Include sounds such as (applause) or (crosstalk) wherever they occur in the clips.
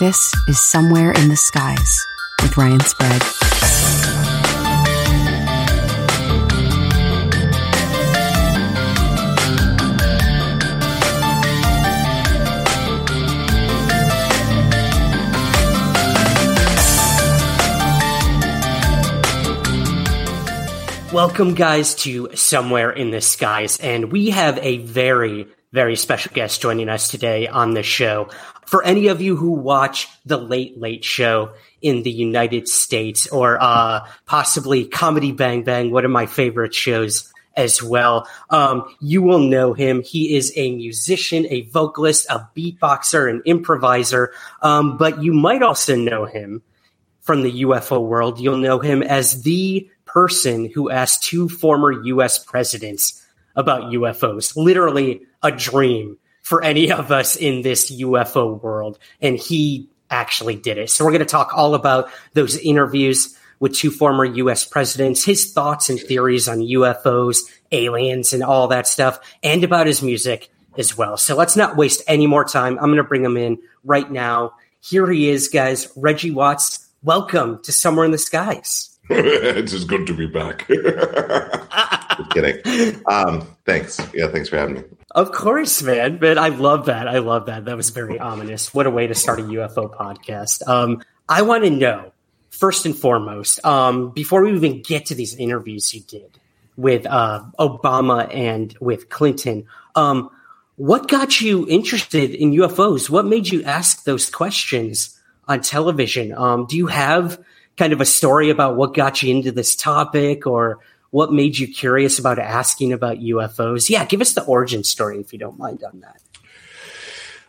This is Somewhere in the Skies with Ryan Sprague. Welcome, guys, to Somewhere in the Skies. And we have a very, very special guest joining us today on the show. For any of you who watch The Late Late Show in the United States or uh, possibly Comedy Bang Bang, one of my favorite shows as well, um, you will know him. He is a musician, a vocalist, a beatboxer, an improviser. Um, but you might also know him from the UFO world. You'll know him as the person who asked two former US presidents about UFOs. Literally a dream for any of us in this UFO world. And he actually did it. So we're going to talk all about those interviews with two former US presidents, his thoughts and theories on UFOs, aliens, and all that stuff, and about his music as well. So let's not waste any more time. I'm going to bring him in right now. Here he is, guys. Reggie Watts, welcome to Somewhere in the Skies. (laughs) it's just good to be back. (laughs) Just kidding. Um, thanks. Yeah, thanks for having me. Of course, man. Man, I love that. I love that. That was very ominous. What a way to start a UFO podcast. Um, I want to know, first and foremost, um, before we even get to these interviews you did with uh, Obama and with Clinton, um, what got you interested in UFOs? What made you ask those questions on television? Um, do you have kind of a story about what got you into this topic or what made you curious about asking about UFOs? Yeah, give us the origin story if you don't mind on that.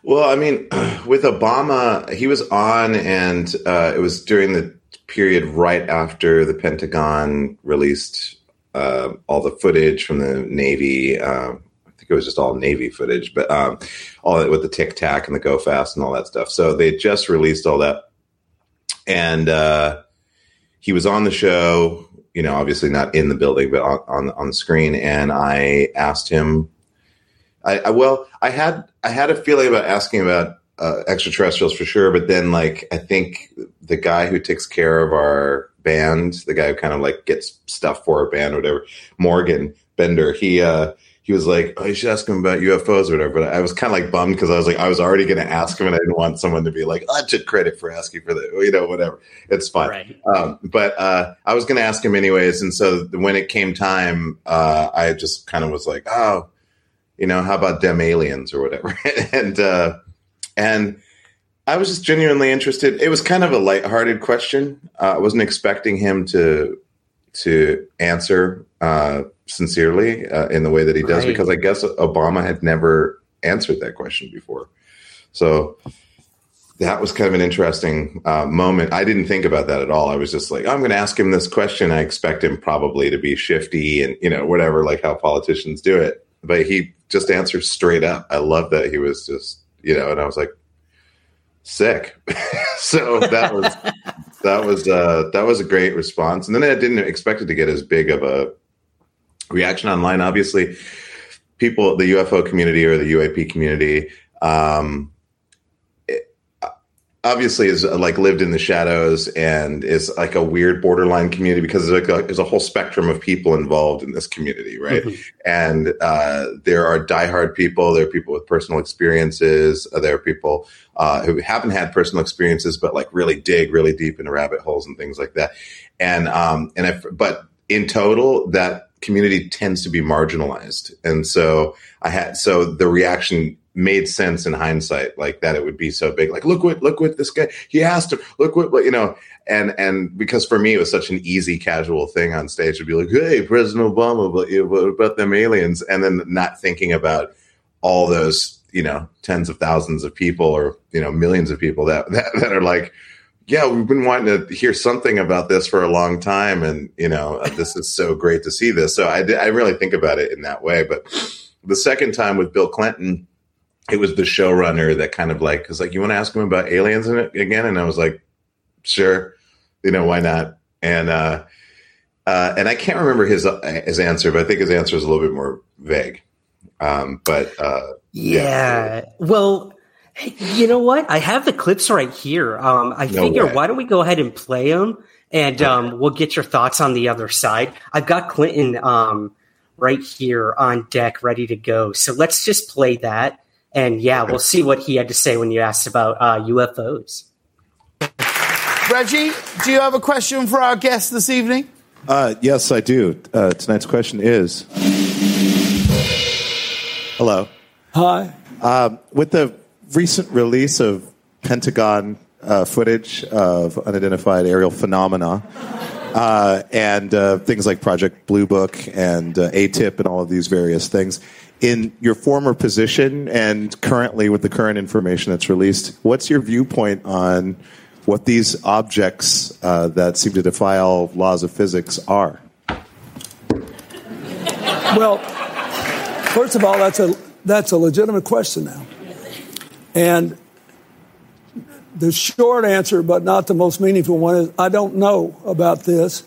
Well, I mean, (clears throat) with Obama, he was on, and uh, it was during the period right after the Pentagon released uh, all the footage from the Navy. Uh, I think it was just all Navy footage, but um, all that with the Tic Tac and the Go Fast and all that stuff. So they just released all that, and uh, he was on the show you know, obviously not in the building, but on on, on the screen. And I asked him, I, I, well, I had I had a feeling about asking about uh, extraterrestrials for sure, but then like I think the guy who takes care of our band, the guy who kind of like gets stuff for our band, or whatever, Morgan Bender, he uh, he was like, "Oh, you should ask him about UFOs or whatever." But I was kind of like bummed because I was like, I was already going to ask him, and I didn't want someone to be like, "I took credit for asking for the, you know, whatever." It's fine. Right. Um, but uh, I was going to ask him anyways, and so when it came time, uh, I just kind of was like, "Oh, you know, how about them aliens or whatever?" (laughs) and uh, and I was just genuinely interested. It was kind of a lighthearted question. Uh, I wasn't expecting him to to answer uh, sincerely uh, in the way that he does, right. because I guess Obama had never answered that question before. So that was kind of an interesting uh, moment. I didn't think about that at all. I was just like, I'm going to ask him this question. I expect him probably to be shifty and you know whatever, like how politicians do it. But he just answered straight up. I love that he was just you know, and I was like, sick. (laughs) so that was that was uh, that was a great response. And then I didn't expect it to get as big of a reaction online. Obviously, people, the UFO community or the UAP community, um, obviously is uh, like lived in the shadows and is like a weird borderline community because there's, like a, there's a whole spectrum of people involved in this community, right? Mm-hmm. And uh, there are diehard people, there are people with personal experiences, uh, there are people uh, who haven't had personal experiences but like really dig really deep into rabbit holes and things like that. And um, and if, but in total, that community tends to be marginalized, and so I had so the reaction made sense in hindsight, like that it would be so big. Like, look what look what this guy he asked him. Look what, what you know. And and because for me it was such an easy, casual thing on stage to be like, "Hey, President Obama, but you what about them aliens?" And then not thinking about all those you know tens of thousands of people or you know millions of people that (laughs) that, that are like. Yeah, we've been wanting to hear something about this for a long time, and you know, (laughs) this is so great to see this. So I, I really think about it in that way. But the second time with Bill Clinton, it was the showrunner that kind of like was like, "You want to ask him about aliens in it again?" And I was like, "Sure, you know why not?" And uh, uh, and I can't remember his uh, his answer, but I think his answer is a little bit more vague. Um, but uh, yeah. yeah. well, you know what? I have the clips right here. Um, I no figure way. why don't we go ahead and play them, and um, we'll get your thoughts on the other side. I've got Clinton um, right here on deck, ready to go. So let's just play that and yeah, we'll see what he had to say when you asked about uh, UFOs. Reggie, do you have a question for our guest this evening? Uh, yes, I do. Uh, tonight's question is Hello. Hi. Um, with the recent release of Pentagon uh, footage of unidentified aerial phenomena, uh, and uh, things like Project Blue Book and uh, ATIP and all of these various things in your former position and currently with the current information that's released, what's your viewpoint on what these objects uh, that seem to defy all laws of physics are? Well, first of all, that's a that's a legitimate question now, and the short answer, but not the most meaningful one, is I don't know about this.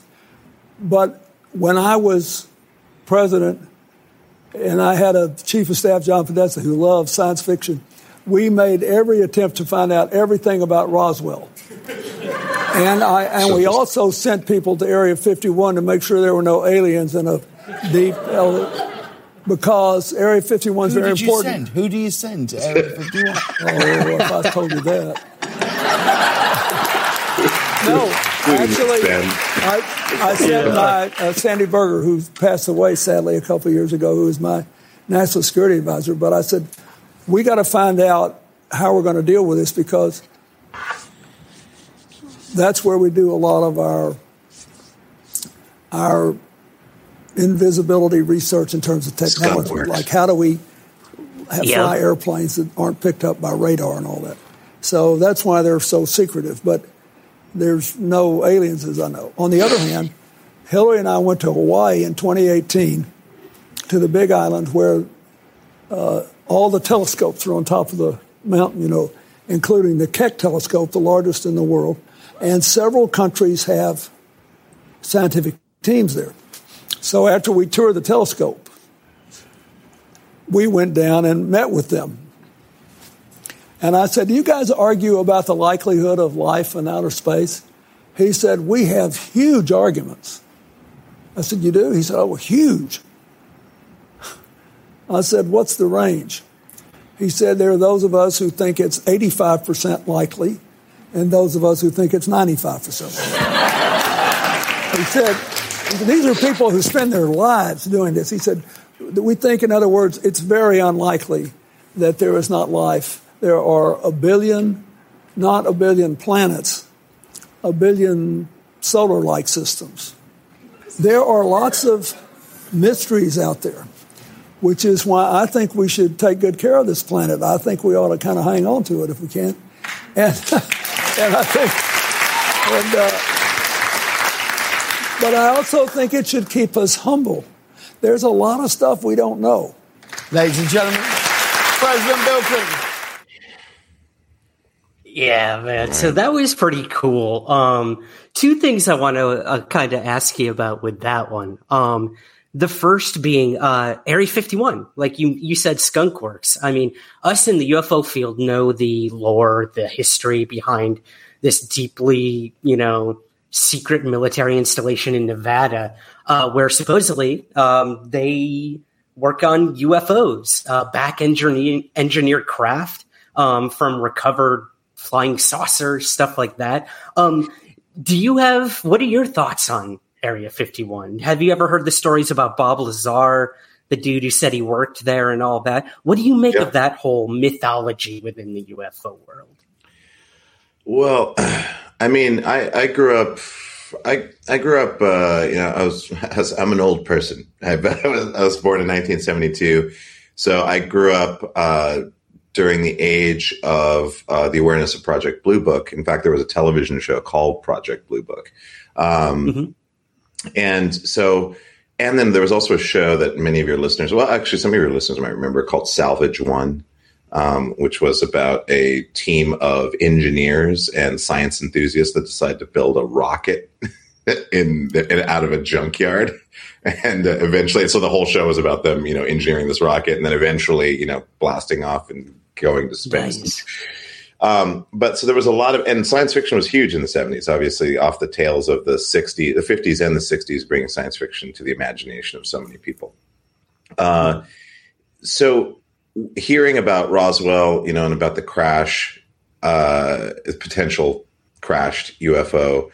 But when I was president and I had a chief of staff, John Podesta, who loved science fiction. We made every attempt to find out everything about Roswell. And, I, and we also sent people to Area 51 to make sure there were no aliens in a deep, because Area 51 is very important. You Send? Who do you send to Area 51? (laughs) oh, if I told you that. (laughs) no, actually, I, I sent my uh, Sandy Berger, who passed away sadly a couple of years ago, who was my national security advisor. But I said, we got to find out how we're going to deal with this because that's where we do a lot of our our invisibility research in terms of technology. Like how do we have fly airplanes that aren't picked up by radar and all that. So that's why they're so secretive. But there's no aliens, as I know. On the other hand, Hillary and I went to Hawaii in 2018 to the Big Island where uh, all the telescopes are on top of the mountain, you know, including the Keck telescope, the largest in the world. And several countries have scientific teams there. So after we toured the telescope, we went down and met with them and I said, Do you guys argue about the likelihood of life in outer space? He said, We have huge arguments. I said, You do? He said, Oh, huge. I said, What's the range? He said, There are those of us who think it's 85% likely, and those of us who think it's 95%. he said, These are people who spend their lives doing this. He said, We think, in other words, it's very unlikely that there is not life there are a billion, not a billion planets, a billion solar like systems. There are lots of mysteries out there, which is why I think we should take good care of this planet. I think we ought to kind of hang on to it if we can. And, (laughs) and I think, and, uh, but I also think it should keep us humble. There's a lot of stuff we don't know. Ladies and gentlemen, President Bill Clinton. Yeah, man. So that was pretty cool. Um, two things I want to uh, kind of ask you about with that one. Um, the first being uh, Area 51. Like you, you said, Skunk Works. I mean, us in the UFO field know the lore, the history behind this deeply, you know, secret military installation in Nevada, uh, where supposedly um, they work on UFOs, uh, back engineer- engineered craft um, from recovered flying saucers, stuff like that. Um, do you have what are your thoughts on Area 51? Have you ever heard the stories about Bob Lazar the dude who said he worked there and all that. What do you make yeah. of that whole mythology within the UFO world? Well, (clears throat) I mean, I, I grew up. I I grew up. Uh, you know, I was, (laughs) I I'm an old person. I, (laughs) I, was, I was born in 1972, so I grew up uh, during the age of uh, the awareness of Project Blue Book. In fact, there was a television show called Project Blue Book, um, mm-hmm. and so. And then there was also a show that many of your listeners, well, actually, some of your listeners might remember, called Salvage One um, which was about a team of engineers and science enthusiasts that decided to build a rocket (laughs) in, in out of a junkyard. (laughs) And uh, eventually, so the whole show was about them, you know, engineering this rocket, and then eventually, you know, blasting off and going to space. Nice. Um, but so there was a lot of, and science fiction was huge in the 70s, obviously, off the tails of the 60s, the 50s and the 60s, bringing science fiction to the imagination of so many people. Uh, so hearing about Roswell, you know, and about the crash, uh, potential crashed UFO,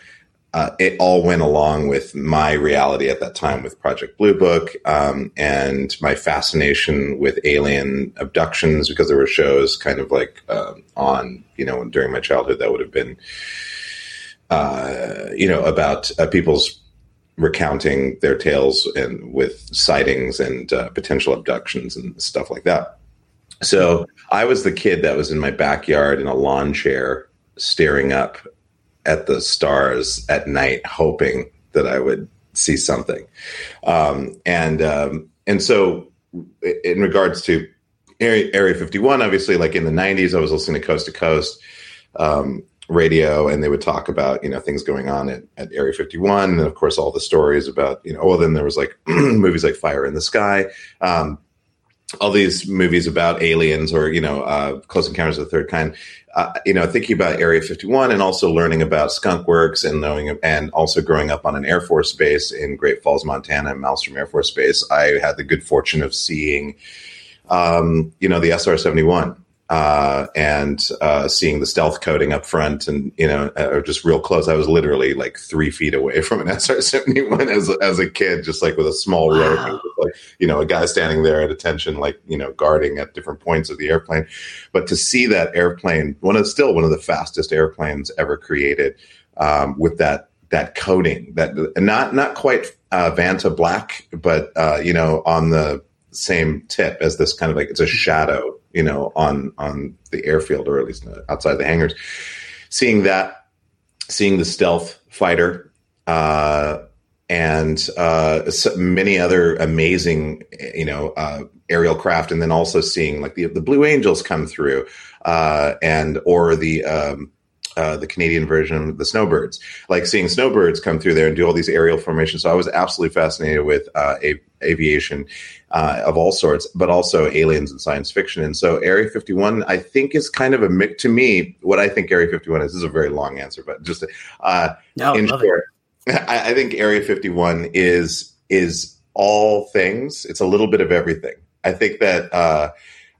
uh, it all went along with my reality at that time with Project Blue Book um, and my fascination with alien abductions because there were shows kind of like uh, on, you know, during my childhood that would have been, uh, you know, about uh, people's recounting their tales and with sightings and uh, potential abductions and stuff like that. So I was the kid that was in my backyard in a lawn chair staring up at the stars at night, hoping that I would see something. Um, and um, and so, in regards to Area, Area 51, obviously, like in the 90s, I was listening to Coast to Coast um, radio, and they would talk about you know things going on at, at Area 51, and of course all the stories about you know. Well, then there was like (clears throat) movies like Fire in the Sky. Um, all these movies about aliens or you know uh, close encounters of the third kind uh, you know thinking about area 51 and also learning about skunk works and knowing and also growing up on an air force base in great falls montana malmstrom air force base i had the good fortune of seeing um, you know the sr-71 uh, and uh, seeing the stealth coating up front and you know uh, just real close. I was literally like three feet away from an (laughs) sr-71 as, as a kid just like with a small wow. rope like you know a guy standing there at attention like you know guarding at different points of the airplane. But to see that airplane one of still one of the fastest airplanes ever created um, with that that coating that not not quite uh, Vantablack but uh, you know on the same tip as this kind of like it's a shadow you know, on on the airfield or at least outside the hangars. Seeing that, seeing the stealth fighter, uh, and uh, many other amazing, you know, uh, aerial craft, and then also seeing like the the Blue Angels come through, uh, and or the um, uh, the Canadian version of the snowbirds, like seeing snowbirds come through there and do all these aerial formations. So I was absolutely fascinated with uh, a- aviation uh, of all sorts, but also aliens and science fiction. And so Area 51, I think, is kind of a mix to me. What I think Area 51 is, this is a very long answer, but just uh, no, in short, (laughs) I, I think Area 51 is is all things. It's a little bit of everything. I think that uh,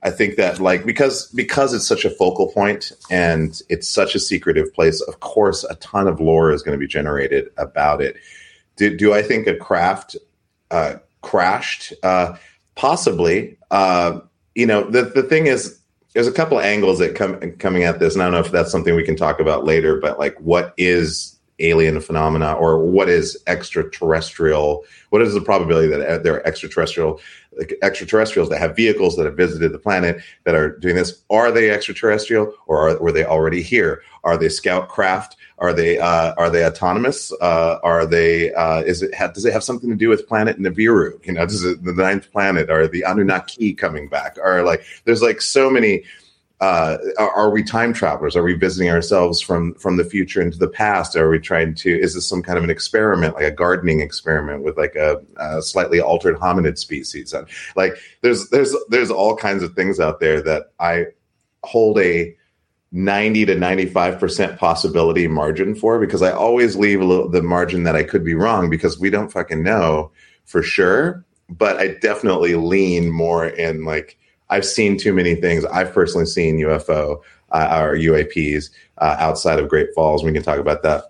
I think that like because because it's such a focal point and it's such a secretive place, of course, a ton of lore is going to be generated about it. Do, do I think a craft uh, crashed? Uh, possibly. Uh, you know, the the thing is, there's a couple angles that come coming at this, and I don't know if that's something we can talk about later. But like, what is alien phenomena, or what is extraterrestrial? What is the probability that there are extraterrestrial? extraterrestrials that have vehicles that have visited the planet that are doing this. Are they extraterrestrial or are, were they already here? Are they scout craft? Are they uh, are they autonomous? Uh, are they uh, is it does it have something to do with planet Nibiru? You know, does it, the ninth planet? Are the Anunnaki coming back? Are like there's like so many uh, are, we time travelers? Are we visiting ourselves from from the future into the past? Are we trying to? Is this some kind of an experiment, like a gardening experiment with like a, a slightly altered hominid species? And like there's there's there's all kinds of things out there that I hold a 90 to 95% possibility margin for because I always leave a little the margin that I could be wrong because we don't fucking know for sure. But I definitely lean more in like I've seen too many things. I've personally seen UFO uh, or UAPs uh, outside of Great Falls. We can talk about that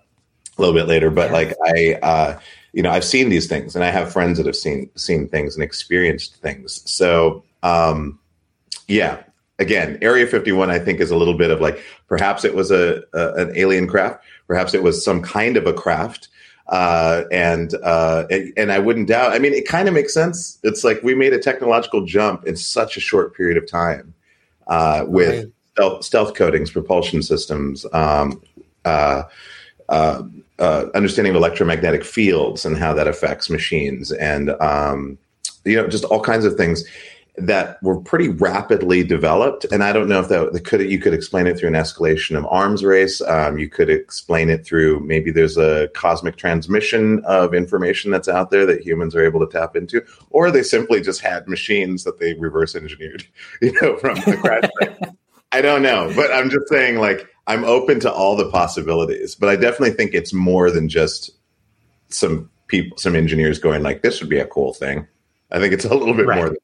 a little bit later. But like I, uh, you know, I've seen these things, and I have friends that have seen seen things and experienced things. So, um, yeah. Again, Area 51, I think, is a little bit of like perhaps it was a, a an alien craft, perhaps it was some kind of a craft, uh, and uh, and I wouldn't doubt. I mean, it kind of makes sense. It's like we made a technological jump in such a short period of time uh, with right. stealth, stealth, coatings, propulsion systems, um, uh, uh, uh, understanding of electromagnetic fields and how that affects machines, and um, you know, just all kinds of things that were pretty rapidly developed. And I don't know if that could you could explain it through an escalation of arms race. Um, you could explain it through maybe there's a cosmic transmission of information that's out there that humans are able to tap into, or they simply just had machines that they reverse engineered, (laughs) you know, from the crash. I don't know, but I'm just saying, like, I'm open to all the possibilities. But I definitely think it's more than just some people, some engineers going like, "This would be a cool thing." I think it's a little bit right. more. Than-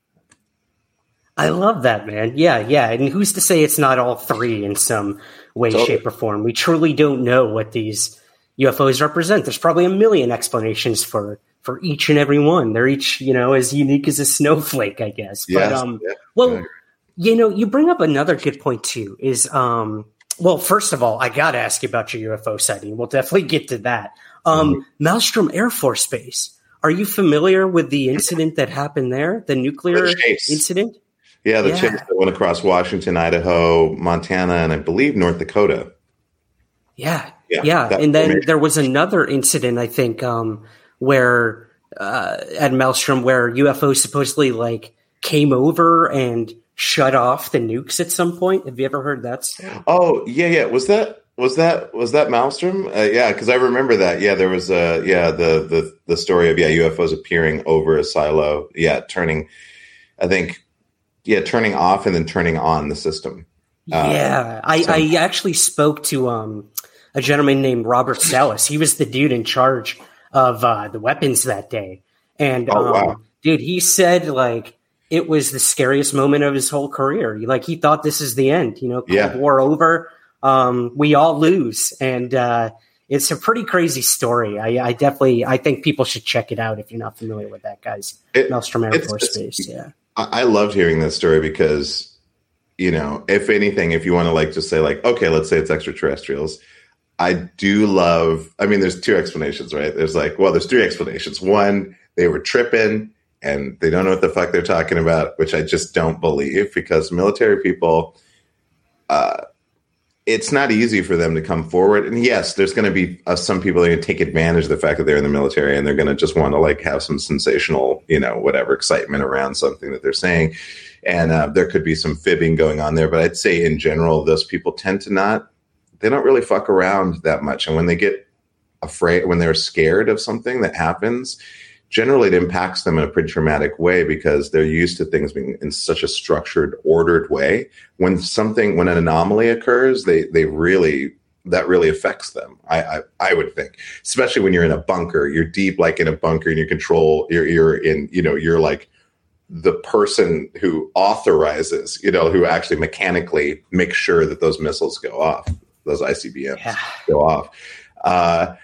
I love that, man. Yeah, yeah. And who's to say it's not all three in some way, totally. shape, or form? We truly don't know what these UFOs represent. There's probably a million explanations for for each and every one. They're each, you know, as unique as a snowflake, I guess. Yes, but um, yeah. well, you know, you bring up another good point too. Is um, well, first of all, I got to ask you about your UFO sighting. We'll definitely get to that. Um, mm-hmm. Malmstrom Air Force Base. Are you familiar with the incident that happened there? The nuclear incident? Yeah, the yeah. chase that went across Washington, Idaho, Montana, and I believe North Dakota. Yeah, yeah, yeah. and then there was another incident, I think, um, where uh, at Malmstrom, where UFOs supposedly like came over and shut off the nukes at some point. Have you ever heard that? Story? Oh, yeah, yeah. Was that was that was that Malmstrom? Uh, yeah, because I remember that. Yeah, there was a uh, yeah the the the story of yeah UFOs appearing over a silo. Yeah, turning. I think yeah, turning off and then turning on the system. Uh, yeah, I, so. I actually spoke to um, a gentleman named Robert Salas. He was the dude in charge of uh, the weapons that day, and oh, um, wow. dude, he said like it was the scariest moment of his whole career. Like he thought this is the end. You know, Cold yeah. War over. Um, we all lose, and uh, it's a pretty crazy story. I, I, definitely, I think people should check it out if you're not familiar with that guy's it, Malmstrom Air Force Base. Yeah, I loved hearing this story because, you know, if anything, if you want to like just say like, okay, let's say it's extraterrestrials. I do love. I mean, there's two explanations, right? There's like, well, there's three explanations. One, they were tripping and they don't know what the fuck they're talking about, which I just don't believe because military people, uh, it's not easy for them to come forward. And yes, there's going to be uh, some people that are going to take advantage of the fact that they're in the military and they're going to just want to like have some sensational, you know, whatever excitement around something that they're saying. And uh, there could be some fibbing going on there. But I'd say in general, those people tend to not, they don't really fuck around that much. And when they get afraid, when they're scared of something that happens, generally it impacts them in a pretty traumatic way because they're used to things being in such a structured, ordered way. When something, when an anomaly occurs, they they really that really affects them. I, I, I would think, especially when you're in a bunker, you're deep like in a bunker and you control. You're you're in you know you're like the person who authorizes, you know, who actually mechanically makes sure that those missiles go off, those ICBMs yeah. go off. Uh,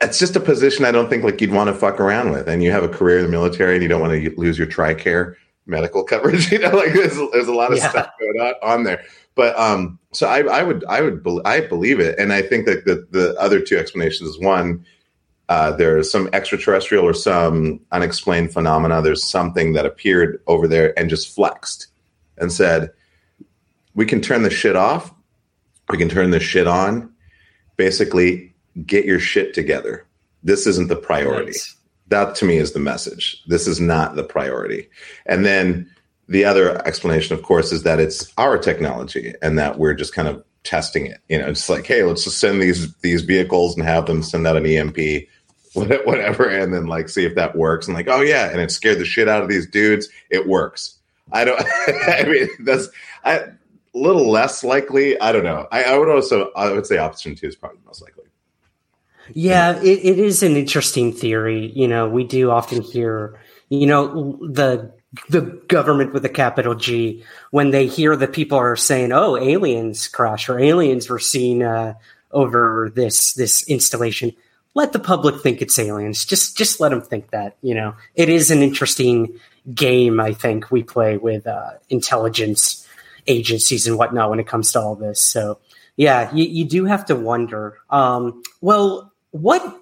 it's just a position I don't think like you'd want to fuck around with. And you have a career in the military and you don't want to lose your TRICARE medical (laughs) coverage. You know, like there's, there's a lot of yeah. stuff going on, on there. But um, so I, I would I would be, I believe it, and I think that the the other two explanations is one. Uh, there's some extraterrestrial or some unexplained phenomena. There's something that appeared over there and just flexed and said, "We can turn the shit off. We can turn this shit on." Basically, get your shit together. This isn't the priority. Nice. That to me is the message. This is not the priority. And then the other explanation, of course, is that it's our technology and that we're just kind of testing it. You know, it's like, hey, let's just send these these vehicles and have them send out an EMP, (laughs) whatever, and then like see if that works. And like, oh yeah, and it scared the shit out of these dudes. It works. I don't. (laughs) I mean, that's a little less likely. I don't know. I, I would also I would say option two is probably most likely. Yeah, it, it is an interesting theory. You know, we do often hear, you know, the the government with a capital G when they hear that people are saying, "Oh, aliens crash or aliens were seen uh, over this this installation." let the public think it's aliens. Just just let them think that. You know, it is an interesting game. I think we play with uh, intelligence agencies and whatnot when it comes to all this. So yeah, you, you do have to wonder. Um, well, what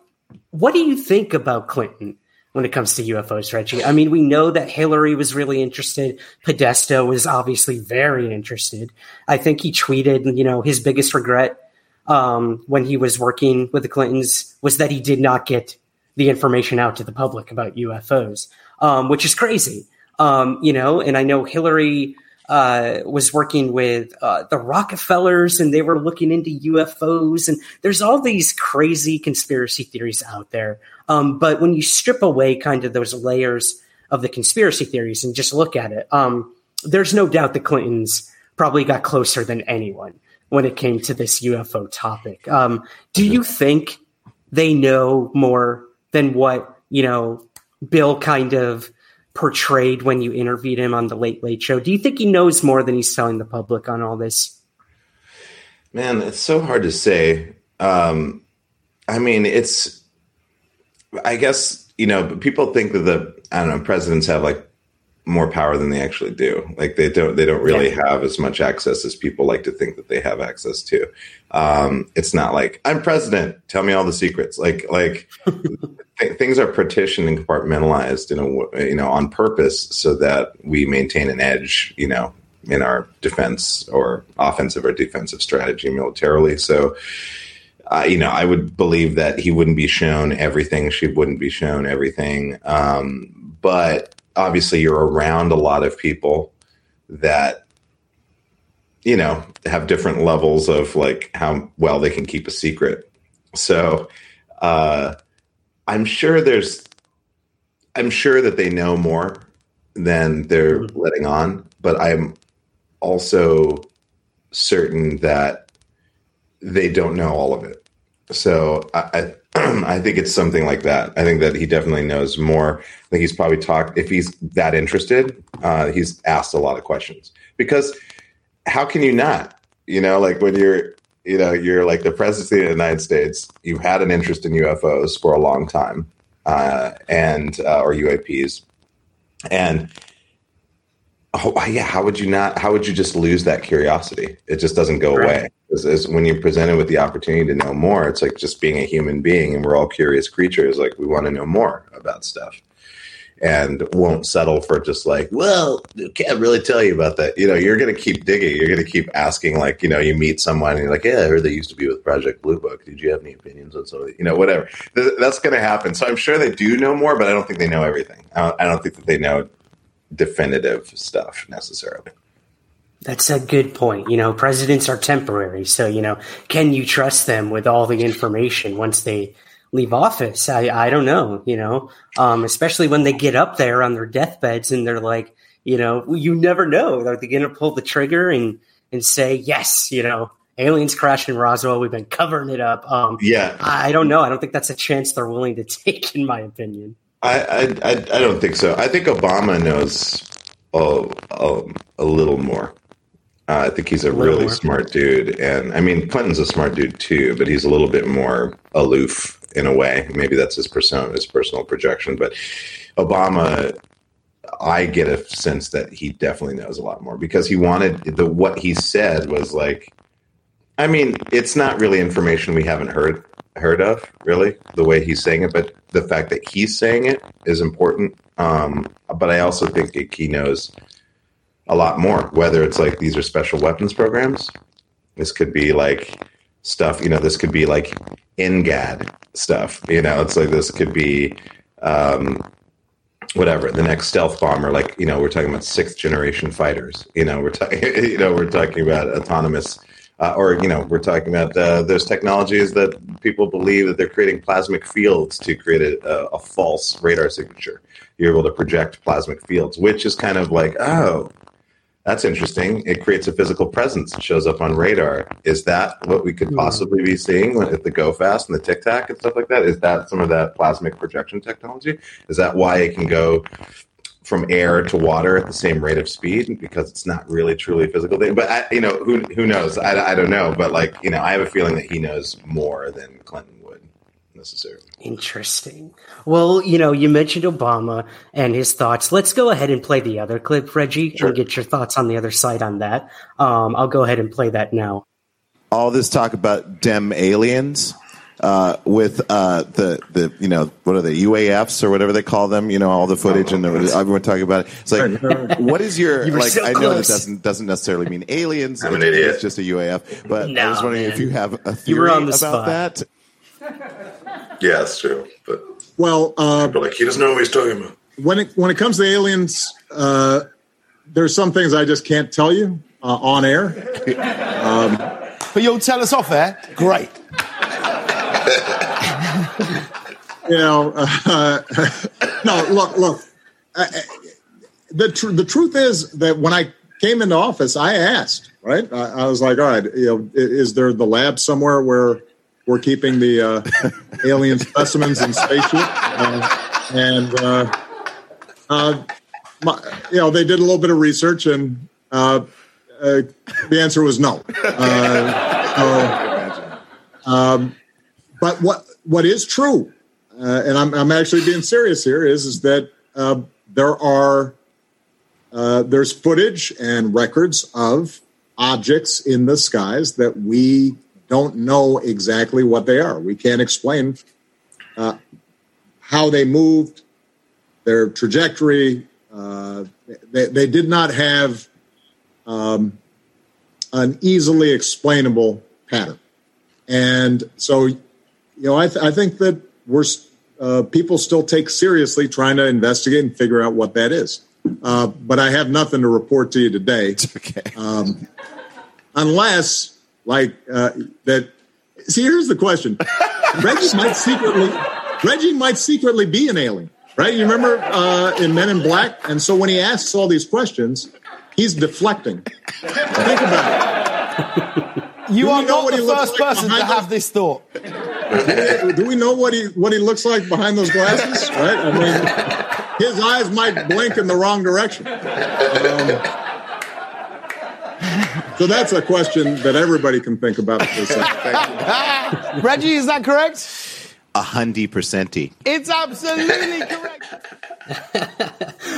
what do you think about Clinton? when it comes to UFOs, Reggie. I mean, we know that Hillary was really interested. Podesta was obviously very interested. I think he tweeted, you know, his biggest regret um, when he was working with the Clintons was that he did not get the information out to the public about UFOs, um, which is crazy. Um, you know, and I know Hillary uh, was working with uh, the Rockefellers and they were looking into UFOs. And there's all these crazy conspiracy theories out there. Um, but when you strip away kind of those layers of the conspiracy theories and just look at it, um, there's no doubt the Clintons probably got closer than anyone when it came to this UFO topic. Um, do you think they know more than what, you know, Bill kind of portrayed when you interviewed him on the Late Late Show. Do you think he knows more than he's telling the public on all this? Man, it's so hard to say. Um, I mean, it's. I guess you know people think that the I don't know presidents have like more power than they actually do. Like they don't they don't really yeah. have as much access as people like to think that they have access to. Um, it's not like I'm president. Tell me all the secrets. Like like (laughs) th- things are partitioned and compartmentalized in a you know on purpose so that we maintain an edge. You know in our defense or offensive or defensive strategy militarily. So. Uh, you know, I would believe that he wouldn't be shown everything. She wouldn't be shown everything. Um, but obviously you're around a lot of people that you know have different levels of like how well they can keep a secret so uh i'm sure there's i'm sure that they know more than they're mm-hmm. letting on but i'm also certain that they don't know all of it so I, (clears throat) I think it's something like that. I think that he definitely knows more. I think he's probably talked, if he's that interested, uh, he's asked a lot of questions. Because how can you not? You know, like when you're, you know, you're like the president of the United States, you've had an interest in UFOs for a long time, uh, and, uh, or UAPs. And, oh, yeah, how would you not, how would you just lose that curiosity? It just doesn't go right. away is, is when you're presented with the opportunity to know more, it's like just being a human being, and we're all curious creatures. Like we want to know more about stuff, and won't settle for just like, well, can't really tell you about that. You know, you're going to keep digging. You're going to keep asking. Like, you know, you meet someone, and you're like, yeah, I heard they used to be with Project Blue Book. Did you have any opinions on something? You know, whatever. That's going to happen. So I'm sure they do know more, but I don't think they know everything. I don't, I don't think that they know definitive stuff necessarily. That's a good point. You know, presidents are temporary. So, you know, can you trust them with all the information once they leave office? I, I don't know, you know, um, especially when they get up there on their deathbeds and they're like, you know, you never know. Are they going to pull the trigger and, and say, yes, you know, aliens crashed in Roswell. We've been covering it up. Um, yeah. I don't know. I don't think that's a chance they're willing to (laughs) take, in my opinion. I, I, I, I don't think so. I think Obama knows a, a, a little more. Uh, I think he's a, a really more. smart dude, and I mean Clinton's a smart dude too, but he's a little bit more aloof in a way. Maybe that's his persona, his personal projection. But Obama, I get a sense that he definitely knows a lot more because he wanted the what he said was like. I mean, it's not really information we haven't heard heard of, really, the way he's saying it. But the fact that he's saying it is important. Um, but I also think he knows a lot more. Whether it's like these are special weapons programs, this could be like stuff. You know, this could be like NGAD stuff. You know, it's like this could be um, whatever the next stealth bomber. Like you know, we're talking about sixth generation fighters. You know, we're talking. (laughs) You know, we're talking about autonomous. Uh, or you know, we're talking about uh, those technologies that people believe that they're creating plasmic fields to create a, a, false radar signature. You're able to project plasmic fields, which is kind of like, oh, that's interesting. It creates a physical presence. It shows up on radar. Is that what we could hmm. possibly be seeing at the Go Fast and the Tic Tac and stuff like that? Is that some of that plasmic projection technology? Is that why it can go from air to water at the same rate of speed because it's not really truly a physical thing? But I, you know, who who knows? I, I don't know. But like you know, I have a feeling that he knows more than Clinton. Necessarily. Interesting. Well, you know, you mentioned Obama and his thoughts. Let's go ahead and play the other clip, Reggie, sure. and get your thoughts on the other side on that. Um, I'll go ahead and play that now. All this talk about dem aliens uh, with uh, the the you know what are they UAFs or whatever they call them? You know all the footage and the, everyone talking about it. It's like, what is your (laughs) you like? So I know that doesn't doesn't necessarily mean aliens. I'm an idiot. It's just a UAF. But no, I was wondering man. if you have a theory about spot. that. (laughs) Yeah, that's true. But well, uh, like he doesn't know what he's talking about. When it when it comes to aliens, uh, there's some things I just can't tell you uh, on air. (laughs) Um, but you'll tell us off air. Great. you know, uh, (laughs) no. Look, look. Uh, the tr- the truth is that when I came into office, I asked. Right, I, I, was like, all right, you know, is there the lab somewhere where we're keeping the uh, alien specimens in spaceship? Uh, and uh, my, you know, they did a little bit of research, and the answer was no. so, um, but what what is true, uh, and I'm, I'm actually being serious here, is is that uh, there are uh, there's footage and records of objects in the skies that we don't know exactly what they are. We can't explain uh, how they moved, their trajectory. Uh, they, they, did not have um, an easily explainable pattern, and so you know, I, th- I think that we're uh, people still take seriously trying to investigate and figure out what that is. Uh, but I have nothing to report to you today. Okay. Um, unless, like, uh, that. See, here's the question: (laughs) Reggie might secretly, Reggie might secretly be an alien, right? You remember uh, in Men in Black, and so when he asks all these questions, he's deflecting. Think about it. You are not the first like person to have this thought. (laughs) Do we know what he what he looks like behind those glasses? Right? I mean, his eyes might blink in the wrong direction. Um, so that's a question that everybody can think about. (laughs) Reggie, is that correct? A hundy percenty. It's absolutely correct. (laughs)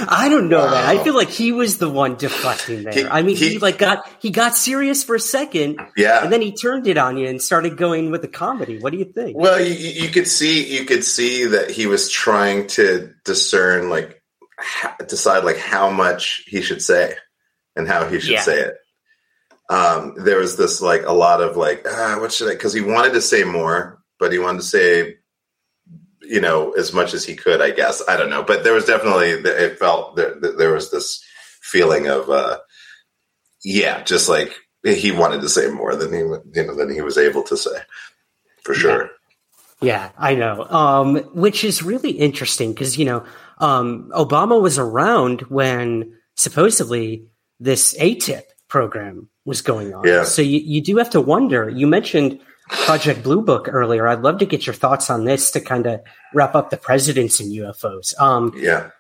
I don't know, wow. man. I feel like he was the one deflecting there. He, I mean, he, he, like got he got serious for a second, yeah, and then he turned it on you and started going with the comedy. What do you think? Well, you, you could see you could see that he was trying to discern, like, ha- decide like how much he should say and how he should yeah. say it. Um, there was this like a lot of like, ah, what should I? Because he wanted to say more, but he wanted to say you know as much as he could i guess. I don't know. But there was definitely it felt there, there was this feeling of uh yeah just like he wanted to say more than he you know than he was able to say for sure. Yeah, yeah i know. Um which is really interesting because you know um obama was around when supposedly this atip program was going on yeah. so you, you do have to wonder you mentioned Project Blue Book earlier. I'd love to get your thoughts on this to kind of wrap up the presidents and UFOs. Um, yeah.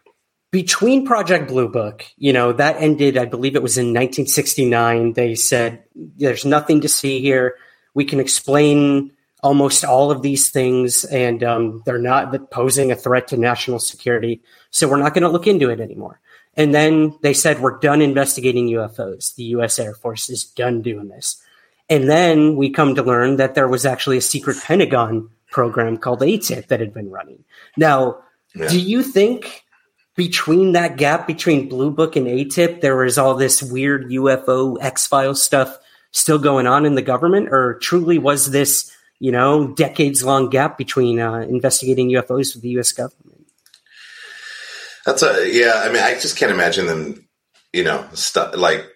Between Project Blue Book, you know, that ended, I believe it was in 1969. They said, there's nothing to see here. We can explain almost all of these things, and um, they're not posing a threat to national security. So we're not going to look into it anymore. And then they said, we're done investigating UFOs. The U.S. Air Force is done doing this. And then we come to learn that there was actually a secret Pentagon program called ATIP that had been running. Now, yeah. do you think between that gap between Blue Book and ATIP, there was all this weird UFO X Files stuff still going on in the government, or truly was this, you know, decades long gap between uh, investigating UFOs with the U.S. government? That's a yeah. I mean, I just can't imagine them, you know, stuff like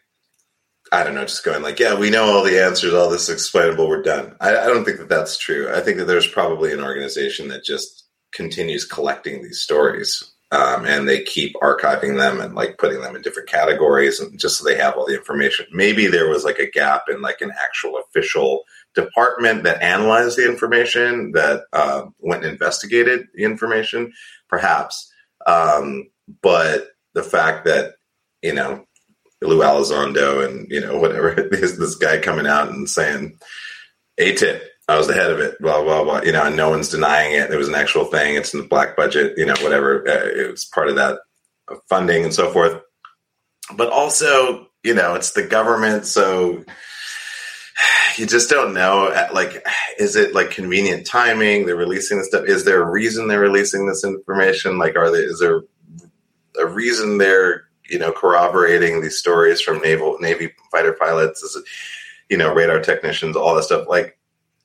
I don't know, just going like, yeah, we know all the answers, all this explainable, we're done. I, I, don't think that that's true. I think that there's probably an organization that just continues collecting these stories, um, and they keep archiving them and like putting them in different categories, and just so they have all the information. Maybe there was like a gap in like an actual official department that analyzed the information that uh, went and investigated the information, perhaps. Um, but the fact that you know Lou Elizondo and you know (laughs) whatever this this guy coming out and saying ATIP I was the head of it, blah blah blah. You know, and no one's denying it. It was an actual thing. It's in the black budget. You know, whatever. Uh, it was part of that funding and so forth. But also, you know, it's the government, so you just don't know. Uh, like, is it like convenient timing? They're releasing this stuff. Is there a reason they're releasing this information? Like, are they? Is there a reason they're you know corroborating these stories from naval Navy fighter pilots? Is it, you know, radar technicians, all that stuff? Like,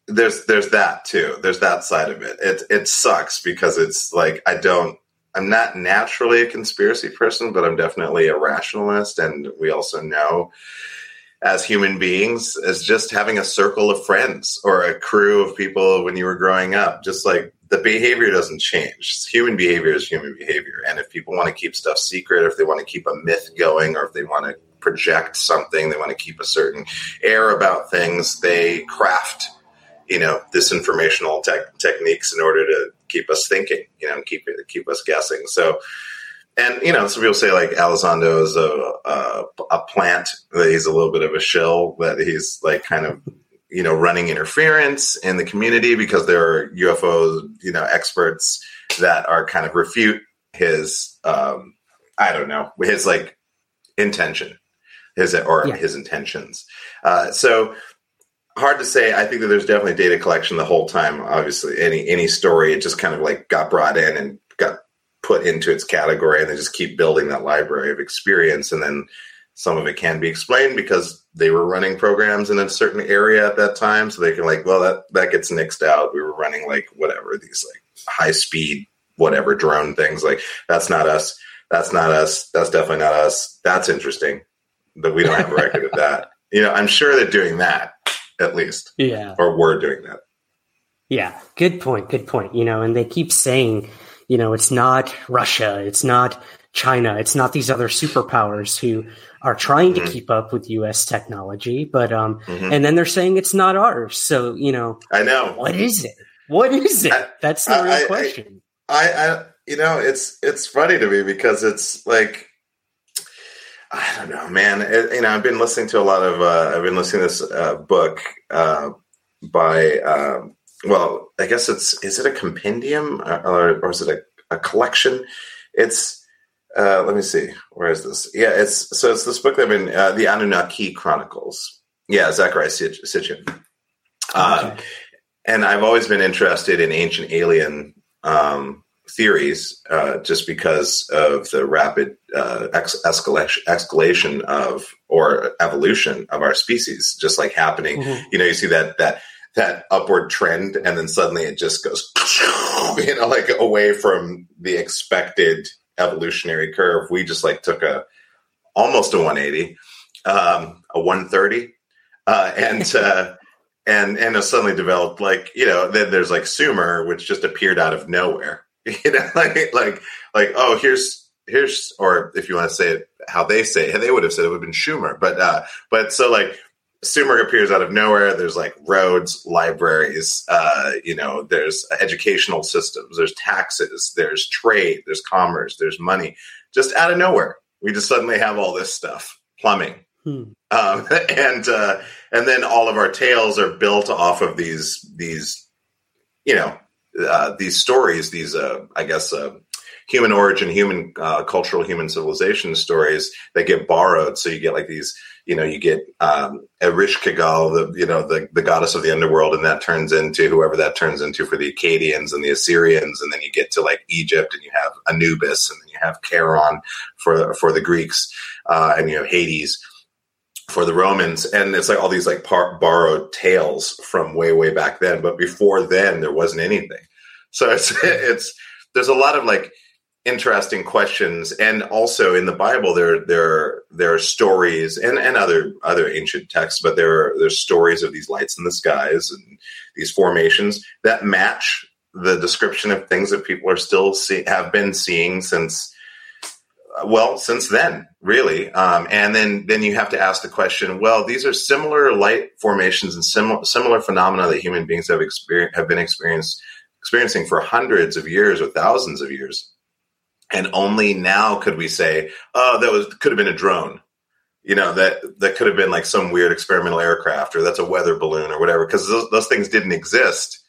there's there's that too. There's that side of it. It it sucks because it's like I don't. I'm not naturally a conspiracy person, but I'm definitely a rationalist, and we also know as human beings as just having a circle of friends or a crew of people when you were growing up. Just like the behavior doesn't change. Human behavior is human behavior. And if people want to keep stuff secret, or if they want to keep a myth going, or if they want to project something, they want to keep a certain air about things, they craft you know this informational tech, techniques in order to keep us thinking you know and keep keep us guessing so and you know some people say like Elizondo is a, a, a plant that he's a little bit of a shill that he's like kind of you know running interference in the community because there are UFO you know experts that are kind of refute his um I don't know his like intention his or yeah. his intentions uh so hard to say. I think that there's definitely data collection the whole time. Obviously, any any story, it just kind of like got brought in and put into its category, and they just keep building that library of experience. And then some of it can be explained because they were running programs in a certain area at that time, so they can like, well, that that gets nixed out. We were running like whatever these like high speed whatever drone things. Like that's not us. That's not us. That's definitely not us. That's interesting. But we don't have a record of (laughs) that. You know, I'm sure they're doing that at least. Yeah. Or we're doing that. Yeah. Good point. Good point. You know, and they keep saying, you know, it's not Russia, it's not China, it's not these other superpowers who are trying mm-hmm. to keep up with US technology, but um mm-hmm. and then they're saying it's not ours. So, you know, I know. What is it? What is it? I, That's the I, real I, question. I, I you know, it's it's funny to me because it's like I don't know, man. It, you know, I've been listening to a lot of. Uh, I've been listening to this uh, book uh, by. Um, well, I guess it's is it a compendium uh, or, or is it a, a collection? It's. Uh, let me see. Where is this? Yeah, it's so it's this book that I've been uh, the Anunnaki Chronicles. Yeah, Zecharia Sitchin. Okay. and I've always been interested in ancient alien um, theories uh, just because of the rapid uh, ex- escalation, escalation of or evolution of our species, just like happening. Mm-hmm. You know, you see that that that upward trend, and then suddenly it just goes, (laughs) you know, like away from the expected evolutionary curve. We just like took a almost a 180, um, a 130, uh, and. (laughs) Uh, and and it suddenly developed like you know then there's like Sumer which just appeared out of nowhere (laughs) you know, like like like oh, here's here's or if you want to say it how they say it, they would have said it would have been Schumer, but uh, but so like Sumer appears out of nowhere. There's like roads, libraries, uh, you know, there's educational systems, there's taxes, there's trade, there's commerce, there's money. Just out of nowhere, we just suddenly have all this stuff, plumbing, hmm. um, (laughs) and uh, and then all of our tales are built off of these these, you know, uh, these stories, these uh, I guess uh, human origin, human uh, cultural, human civilization stories that get borrowed. So you get like these, you know, you get um, Ereshkigal, the you know the the goddess of the underworld, and that turns into whoever that turns into for the Akkadians and the Assyrians, and then you get to like Egypt, and you have Anubis, and then you have Charon for for the Greeks, uh, and you have Hades for the Romans, and it's like all these like par- borrowed tales from way way back then. But before then, there wasn't anything. So it's (laughs) it's there's a lot of like interesting questions, and also in the Bible there there there are stories and and other other ancient texts, but there are there's stories of these lights in the skies and these formations that match the description of things that people are still see have been seeing since well since then really. Um, and then then you have to ask the question well these are similar light formations and similar similar phenomena that human beings have experienced have been experienced experiencing for hundreds of years or thousands of years and only now could we say oh that was could have been a drone. You know that that could have been like some weird experimental aircraft or that's a weather balloon or whatever because those, those things didn't exist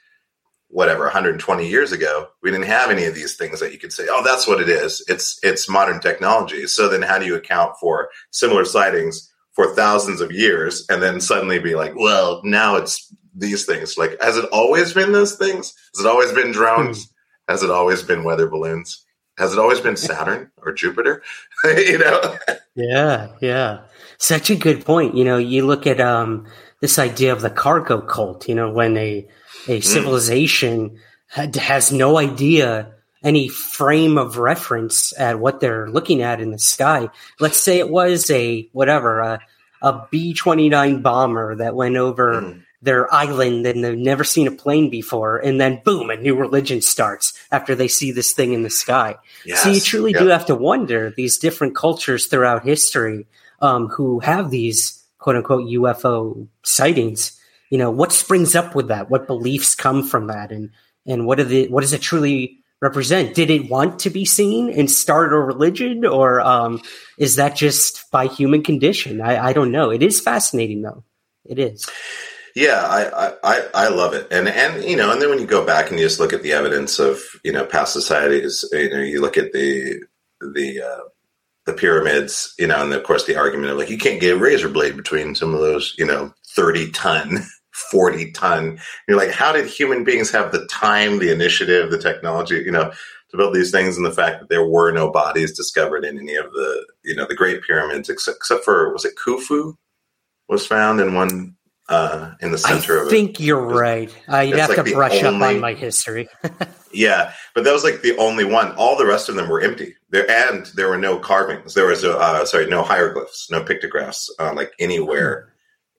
whatever 120 years ago. We didn't have any of these things that you could say oh that's what it is. It's it's modern technology. So then how do you account for similar sightings for thousands of years and then suddenly be like well now it's these things. Like has it always been those things? Has it always been drones? Hmm. has it always been weather balloons has it always been saturn or jupiter (laughs) you know yeah yeah such a good point you know you look at um this idea of the cargo cult you know when a a mm. civilization mm. has no idea any frame of reference at what they're looking at in the sky. Let's say it was a whatever a, a B twenty nine bomber that went over mm. Their island and they've never seen a plane before, and then boom, a new religion starts after they see this thing in the sky. Yes. So you truly yep. do have to wonder these different cultures throughout history um, who have these quote unquote UFO sightings. You know what springs up with that? What beliefs come from that? And and what are the what does it truly represent? Did it want to be seen and start a religion? Or um, is that just by human condition? I, I don't know. It is fascinating though. It is yeah I, I i love it and and you know and then when you go back and you just look at the evidence of you know past societies you know you look at the the uh, the pyramids, you know, and of course the argument of like you can't get a razor blade between some of those, you know, 30 ton (laughs) 40 ton. You're like, how did human beings have the time, the initiative, the technology, you know, to build these things? And the fact that there were no bodies discovered in any of the, you know, the Great Pyramids, except, except for, was it Khufu was found in one, uh, in the center I of it. I think you're right. Uh, you'd have like to brush only, up on my history. (laughs) yeah, but that was like the only one. All the rest of them were empty. There and there were no carvings. There was a uh, sorry, no hieroglyphs, no pictographs, uh, like anywhere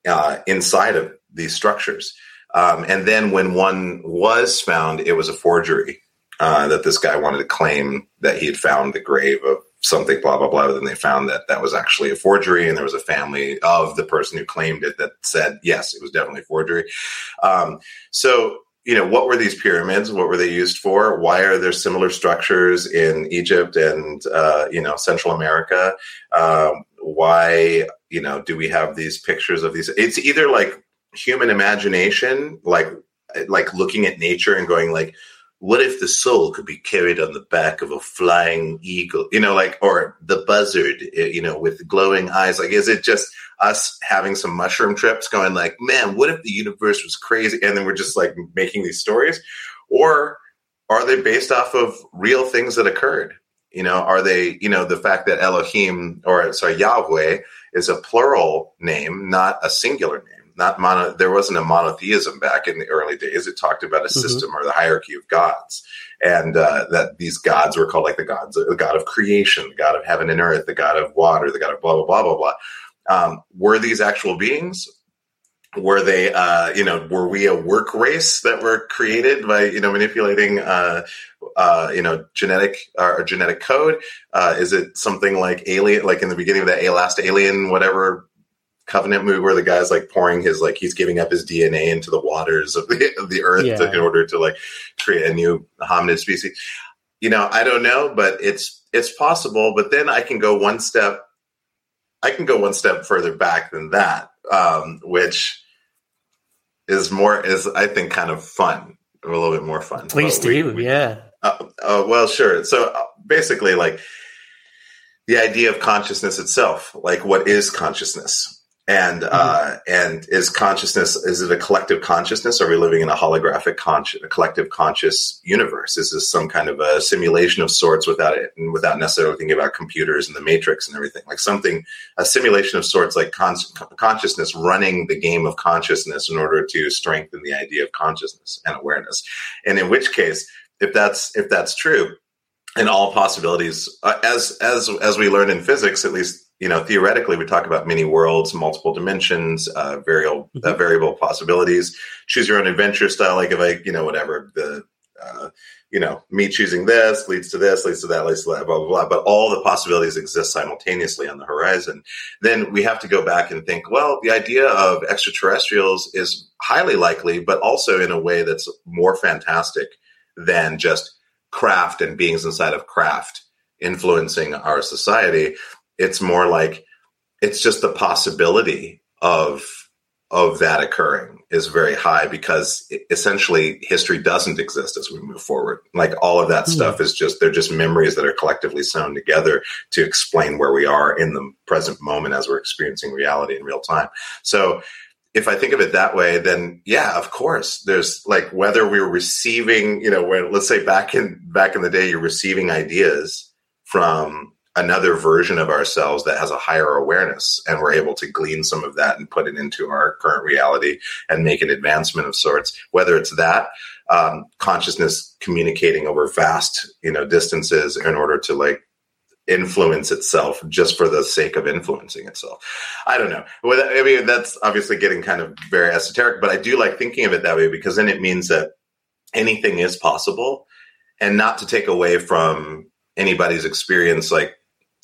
uh, inside of these structures. Um, and then when one was found, it was a forgery uh, that this guy wanted to claim that he had found the grave of something, blah, blah, blah. But then they found that that was actually a forgery. And there was a family of the person who claimed it that said, yes, it was definitely forgery. Um, so, you know, what were these pyramids? What were they used for? Why are there similar structures in Egypt and, uh, you know, Central America? Um, why, you know, do we have these pictures of these? It's either like human imagination, like like looking at nature and going like, what if the soul could be carried on the back of a flying eagle? You know, like or the buzzard, eh, you know, with glowing eyes. Like, is it just us having some mushroom trips, going like, man, what if the universe was crazy, and then we're just like making these stories, or are they based off of real things that occurred? You know, are they, you know, the fact that Elohim or sorry, Yahweh is a plural name, not a singular name not mono there wasn't a monotheism back in the early days. It talked about a mm-hmm. system or the hierarchy of gods. And uh, that these gods were called like the gods the god of creation the god of heaven and earth the god of water the god of blah blah blah blah blah. Um, were these actual beings? Were they uh, you know were we a work race that were created by you know manipulating uh, uh, you know genetic or genetic code? Uh, is it something like alien like in the beginning of that last alien whatever Covenant movie where the guy's like pouring his like he's giving up his DNA into the waters of the of the earth yeah. to, in order to like create a new hominid species. You know, I don't know, but it's it's possible. But then I can go one step. I can go one step further back than that, um, which is more is I think kind of fun, a little bit more fun. Please do, we, yeah. Uh, uh, well, sure. So uh, basically, like the idea of consciousness itself, like what is consciousness? And mm-hmm. uh, and is consciousness is it a collective consciousness? Are we living in a holographic conscious a collective conscious universe? Is this some kind of a simulation of sorts without it and without necessarily thinking about computers and the matrix and everything? Like something a simulation of sorts like con- consciousness running the game of consciousness in order to strengthen the idea of consciousness and awareness. And in which case if that's if that's true and all possibilities uh, as as as we learn in physics at least you know, theoretically, we talk about many worlds, multiple dimensions, uh, variable uh, mm-hmm. variable possibilities. Choose your own adventure style. Like if I, you know, whatever the, uh, you know, me choosing this leads to this, leads to that, leads to that, blah blah blah. But all the possibilities exist simultaneously on the horizon. Then we have to go back and think. Well, the idea of extraterrestrials is highly likely, but also in a way that's more fantastic than just craft and beings inside of craft influencing our society it's more like it's just the possibility of of that occurring is very high because essentially history doesn't exist as we move forward. Like all of that mm. stuff is just they're just memories that are collectively sewn together to explain where we are in the present moment as we're experiencing reality in real time. So if I think of it that way, then yeah, of course, there's like whether we're receiving, you know, where let's say back in back in the day, you're receiving ideas from another version of ourselves that has a higher awareness and we're able to glean some of that and put it into our current reality and make an advancement of sorts. Whether it's that um, consciousness communicating over vast you know distances in order to like influence itself just for the sake of influencing itself. I don't know. I mean that's obviously getting kind of very esoteric but i do like thinking of it that way because then it means that anything is possible and not to take away from anybody's experience like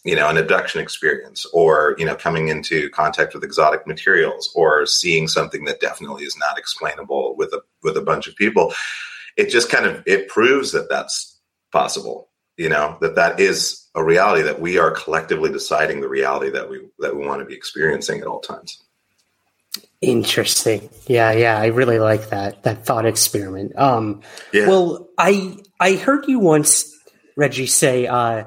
you know an abduction experience or you know coming into contact with exotic materials or seeing something that definitely is not explainable with a with a bunch of people it just kind of it proves that that's possible you know that that is a reality that we are collectively deciding the reality that we that we want to be experiencing at all times. Interesting. Yeah yeah i really like that that thought experiment. Um yeah. well i i heard you once reggie say uh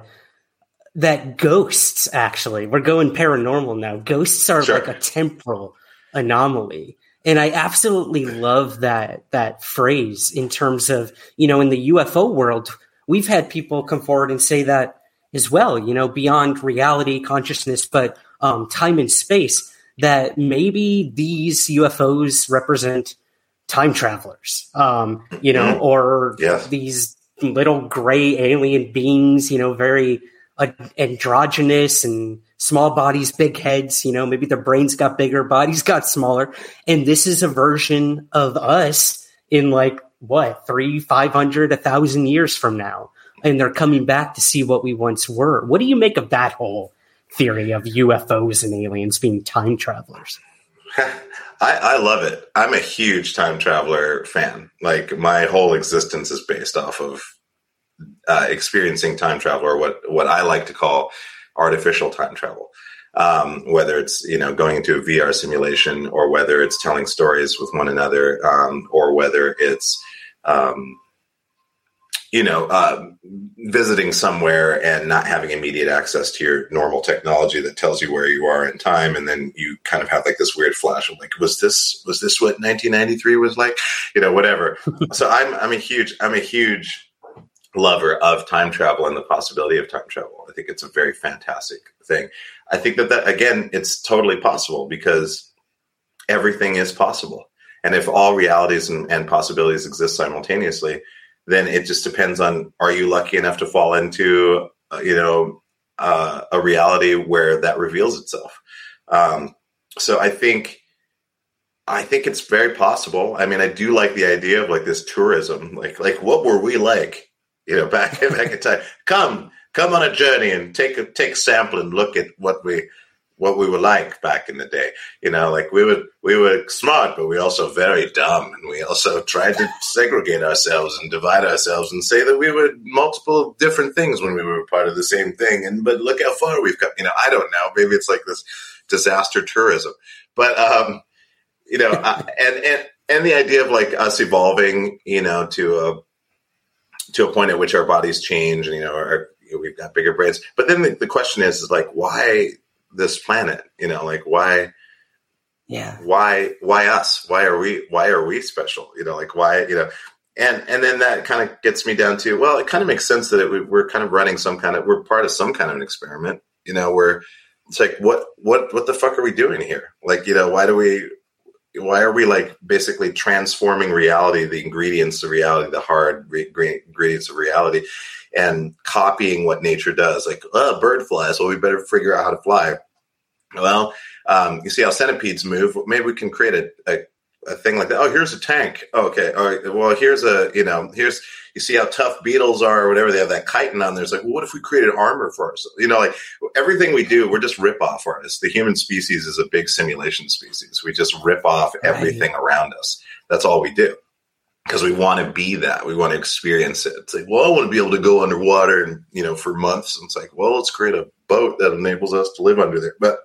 that ghosts actually we're going paranormal now ghosts are sure. like a temporal anomaly and i absolutely love that that phrase in terms of you know in the ufo world we've had people come forward and say that as well you know beyond reality consciousness but um, time and space that maybe these ufos represent time travelers um, you know mm-hmm. or these little gray alien beings you know very androgynous and small bodies, big heads. You know, maybe their brains got bigger, bodies (laughs) got smaller. And this is a version of us in like what, three, 500, a thousand years from now. And they're coming back to see what we once were. What do you make of that whole theory of UFOs and aliens being time travelers? (laughs) I, I, love it. I'm a huge time traveler fan. Like my whole existence is based off of uh, experiencing time travel, or what what I like to call artificial time travel. Um, whether it's you know going into a VR simulation, or whether it's telling stories with one another, um, or whether it's um, you know uh, visiting somewhere and not having immediate access to your normal technology that tells you where you are in time, and then you kind of have like this weird flash of like, was this was this what 1993 was like? You know, whatever. (laughs) so I'm I'm a huge I'm a huge lover of time travel and the possibility of time travel. I think it's a very fantastic thing. I think that that again, it's totally possible because everything is possible. And if all realities and, and possibilities exist simultaneously, then it just depends on are you lucky enough to fall into uh, you know uh, a reality where that reveals itself. Um, so I think I think it's very possible. I mean, I do like the idea of like this tourism, like like what were we like you know, back (laughs) back in time. Come, come on a journey and take a take a sample and look at what we what we were like back in the day. You know, like we were we were smart, but we also very dumb, and we also (laughs) tried to segregate ourselves and divide ourselves and say that we were multiple different things when we were part of the same thing. And but look how far we've come. You know, I don't know. Maybe it's like this disaster tourism, but um, you know, uh, and and and the idea of like us evolving, you know, to a to a point at which our bodies change and you know, our, we've got bigger brains. But then the, the, question is is like why this planet? You know like why yeah. why why us? Why are we why are we special? You know like why you know and and then that kind of gets me down to well it kind of makes sense that it, we're kind of running some kind of we're part of some kind of an experiment you know where it's like what what what the fuck are we doing here? Like you know why do we why are we like basically transforming reality, the ingredients of reality, the hard re- ingredients of reality, and copying what nature does? Like, oh, bird flies. Well, we better figure out how to fly. Well, um, you see how centipedes move. Maybe we can create a, a a thing like that. Oh, here's a tank. Oh, okay. All right. Well, here's a, you know, here's, you see how tough beetles are or whatever. They have that chitin on there. It's like, well, what if we created armor for ourselves? You know, like everything we do, we're just rip off artists. The human species is a big simulation species. We just rip off everything right. around us. That's all we do because we want to be that. We want to experience it. It's like, well, I want to be able to go underwater and, you know, for months. And it's like, well, let's create a boat that enables us to live under there. But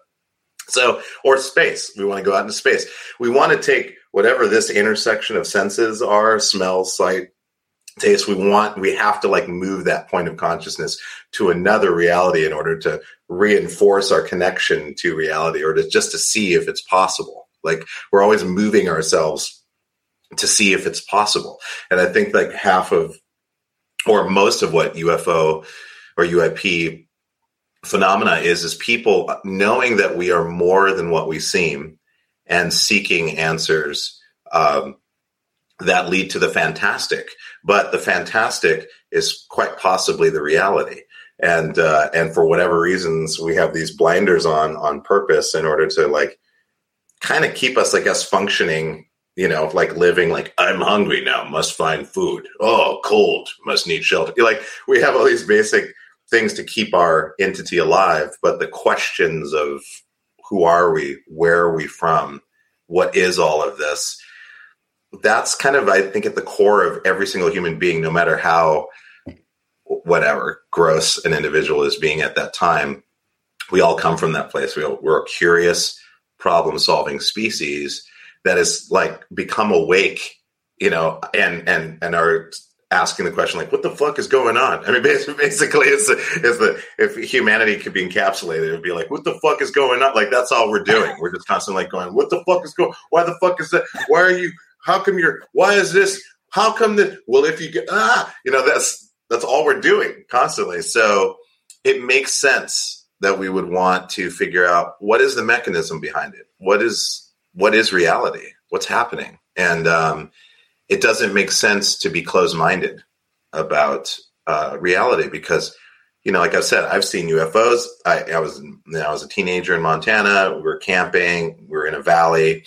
So, or space. We want to go out into space. We want to take whatever this intersection of senses are smell, sight, taste. We want, we have to like move that point of consciousness to another reality in order to reinforce our connection to reality or to just to see if it's possible. Like we're always moving ourselves to see if it's possible. And I think like half of, or most of what UFO or UAP phenomena is is people knowing that we are more than what we seem and seeking answers um, that lead to the fantastic but the fantastic is quite possibly the reality. And uh, and for whatever reasons we have these blinders on on purpose in order to like kind of keep us i guess functioning you know like living like i'm hungry now must find food. Oh cold must need shelter. Like we have all these basic things to keep our entity alive, but the questions of who are we, where are we from, what is all of this, that's kind of, I think, at the core of every single human being, no matter how, whatever, gross an individual is being at that time. We all come from that place. We, we're a curious, problem solving species that has like become awake you know and and and are asking the question like, "What the fuck is going on?" I mean, (laughs) basically, it's the, it's the if humanity could be encapsulated, it would be like, "What the fuck is going on?" Like that's all we're doing. We're just constantly like going, "What the fuck is going? Why the fuck is that? Why are you? How come you're? Why is this? How come that? Well, if you get ah, you know, that's that's all we're doing constantly. So it makes sense that we would want to figure out what is the mechanism behind it. What is what is reality? What's happening? And um, it doesn't make sense to be closed minded about uh, reality because you know, like I said, I've seen UFOs. I, I was you know, I was a teenager in Montana. We were camping. We were in a valley,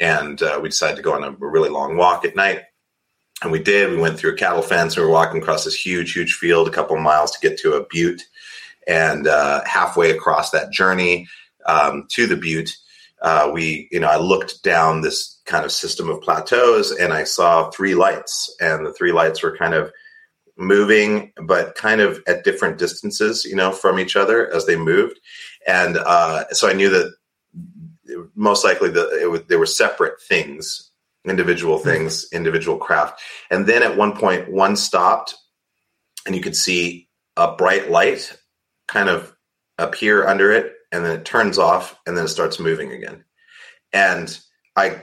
and uh, we decided to go on a really long walk at night. And we did. We went through a cattle fence. We were walking across this huge, huge field, a couple of miles to get to a butte. And uh, halfway across that journey um, to the butte, uh, we, you know, I looked down this kind of system of plateaus and I saw three lights, and the three lights were kind of moving, but kind of at different distances, you know, from each other as they moved. And uh, so I knew that most likely the, was, they were separate things, individual hmm. things, individual craft. And then at one point, one stopped, and you could see a bright light kind of appear under it and then it turns off and then it starts moving again. And I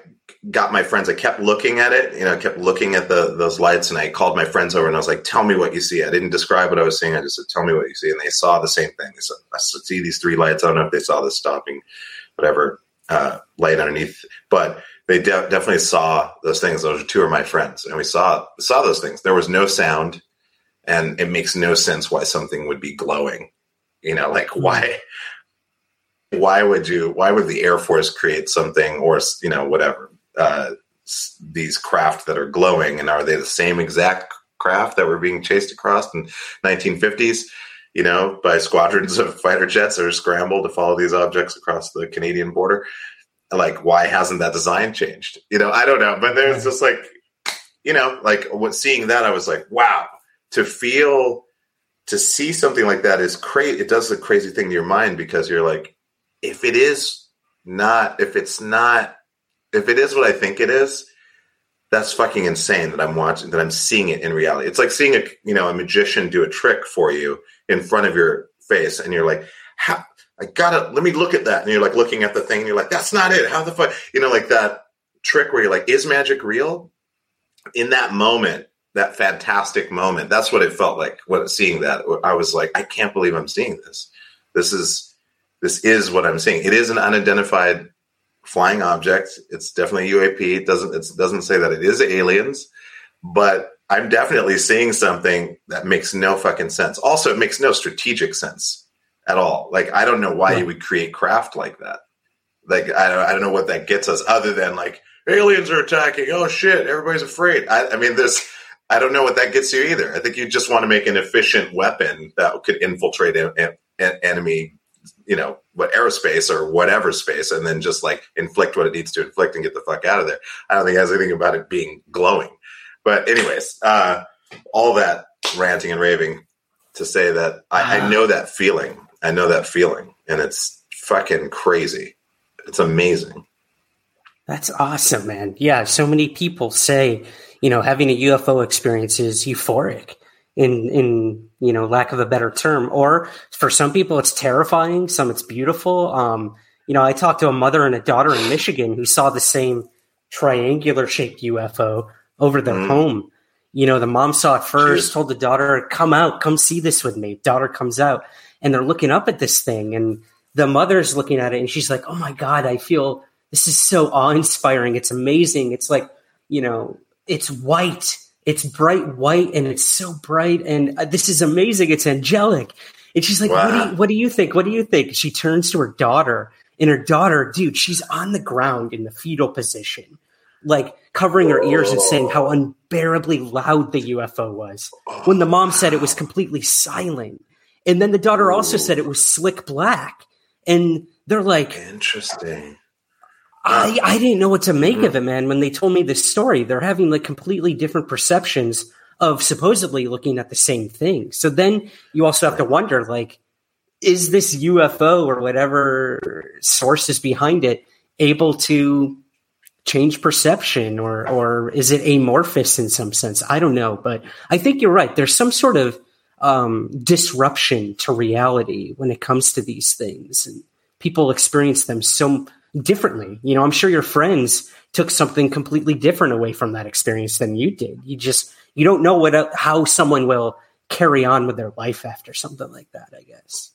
got my friends. I kept looking at it. You know, I kept looking at the those lights, and I called my friends over, and I was like, "Tell me what you see." I didn't describe what I was seeing. I just said, "Tell me what you see," and they saw the same thing. They said, "I see these three lights." I don't know if they saw this stopping, whatever uh, light underneath, but they de- definitely saw those things. Those two are my friends, and we saw saw those things. There was no sound, and it makes no sense why something would be glowing. You know, like why why would you why would the air force create something or you know whatever uh, these craft that are glowing and are they the same exact craft that were being chased across in 1950s you know by squadrons of fighter jets that are scrambled to follow these objects across the canadian border. Like why hasn't that design changed? You know i don't know but there's just like you know like what seeing that i was like wow. To feel to see something like that is crazy it does a crazy thing to your mind because you're like if it is not, if it's not, if it is what I think it is, that's fucking insane that I'm watching, that I'm seeing it in reality. It's like seeing a, you know, a magician do a trick for you in front of your face, and you're like, how, I gotta, let me look at that. And you're like looking at the thing, and you're like, that's not it. How the fuck, you know, like that trick where you're like, is magic real? In that moment, that fantastic moment, that's what it felt like. What seeing that, I was like, I can't believe I'm seeing this. This is this is what I'm seeing. It is an unidentified flying object. It's definitely UAP. It doesn't it doesn't say that it is aliens, but I'm definitely seeing something that makes no fucking sense. Also, it makes no strategic sense at all. Like I don't know why you would create craft like that. Like I don't, I don't know what that gets us other than like aliens are attacking. Oh shit, everybody's afraid. I, I mean, this. I don't know what that gets you either. I think you just want to make an efficient weapon that could infiltrate an enemy you know what aerospace or whatever space and then just like inflict what it needs to inflict and get the fuck out of there i don't think it has anything about it being glowing but anyways uh all that ranting and raving to say that I, I know that feeling i know that feeling and it's fucking crazy It's amazing. That's awesome, man. Yeah, so many people say, you know, having a UFO experience is euphoric in in, you know, lack of a better term. Or for some people it's terrifying, some it's beautiful. Um, you know, I talked to a mother and a daughter in Michigan who saw the same triangular shaped UFO over their mm. home. You know, the mom saw it first, told the daughter, "Come out, come see this with me." Daughter comes out, and they're looking up at this thing, and the mother's looking at it, and she's like, "Oh my god, I feel this is so awe inspiring. It's amazing. It's like, you know, it's white, it's bright white, and it's so bright, and uh, this is amazing. It's angelic." And she's like, wow. what, do you, "What do you think? What do you think?" She turns to her daughter, and her daughter, dude, she's on the ground in the fetal position like covering her ears and saying how unbearably loud the UFO was. When the mom said it was completely silent. And then the daughter also said it was slick black. And they're like Interesting. I, I didn't know what to make of mm-hmm. it, man. When they told me this story, they're having like completely different perceptions of supposedly looking at the same thing. So then you also have to wonder, like, is this UFO or whatever source is behind it able to change perception or or is it amorphous in some sense? I don't know but i think you're right. There's some sort of um, disruption to reality when it comes to these things and people experience them so differently. You know i'm sure your friends took something completely different away from that experience than you did. You just you don't know what how someone will carry on with their life after something like that i guess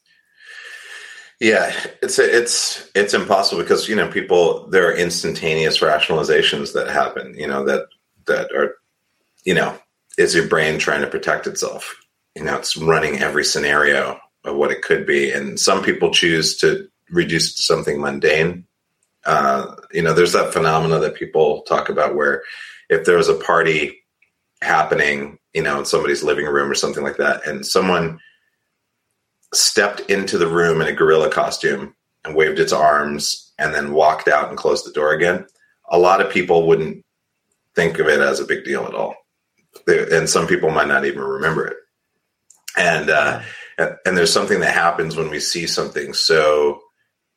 yeah, it's it's it's impossible because you know people there are instantaneous rationalizations that happen. You know that that are you know is your brain trying to protect itself. You know, it's running every scenario of what it could be, and some people choose to reduce to something mundane. Uh, you know, there's that phenomena that people talk about where if there was a party happening, you know, in somebody's living room or something like that, and someone stepped into the room in a gorilla costume and waved its arms and then walked out and closed the door again, a lot of people wouldn't think of it as a big deal at all. and some people might not even remember it. And, uh, and there's something that happens when we see something so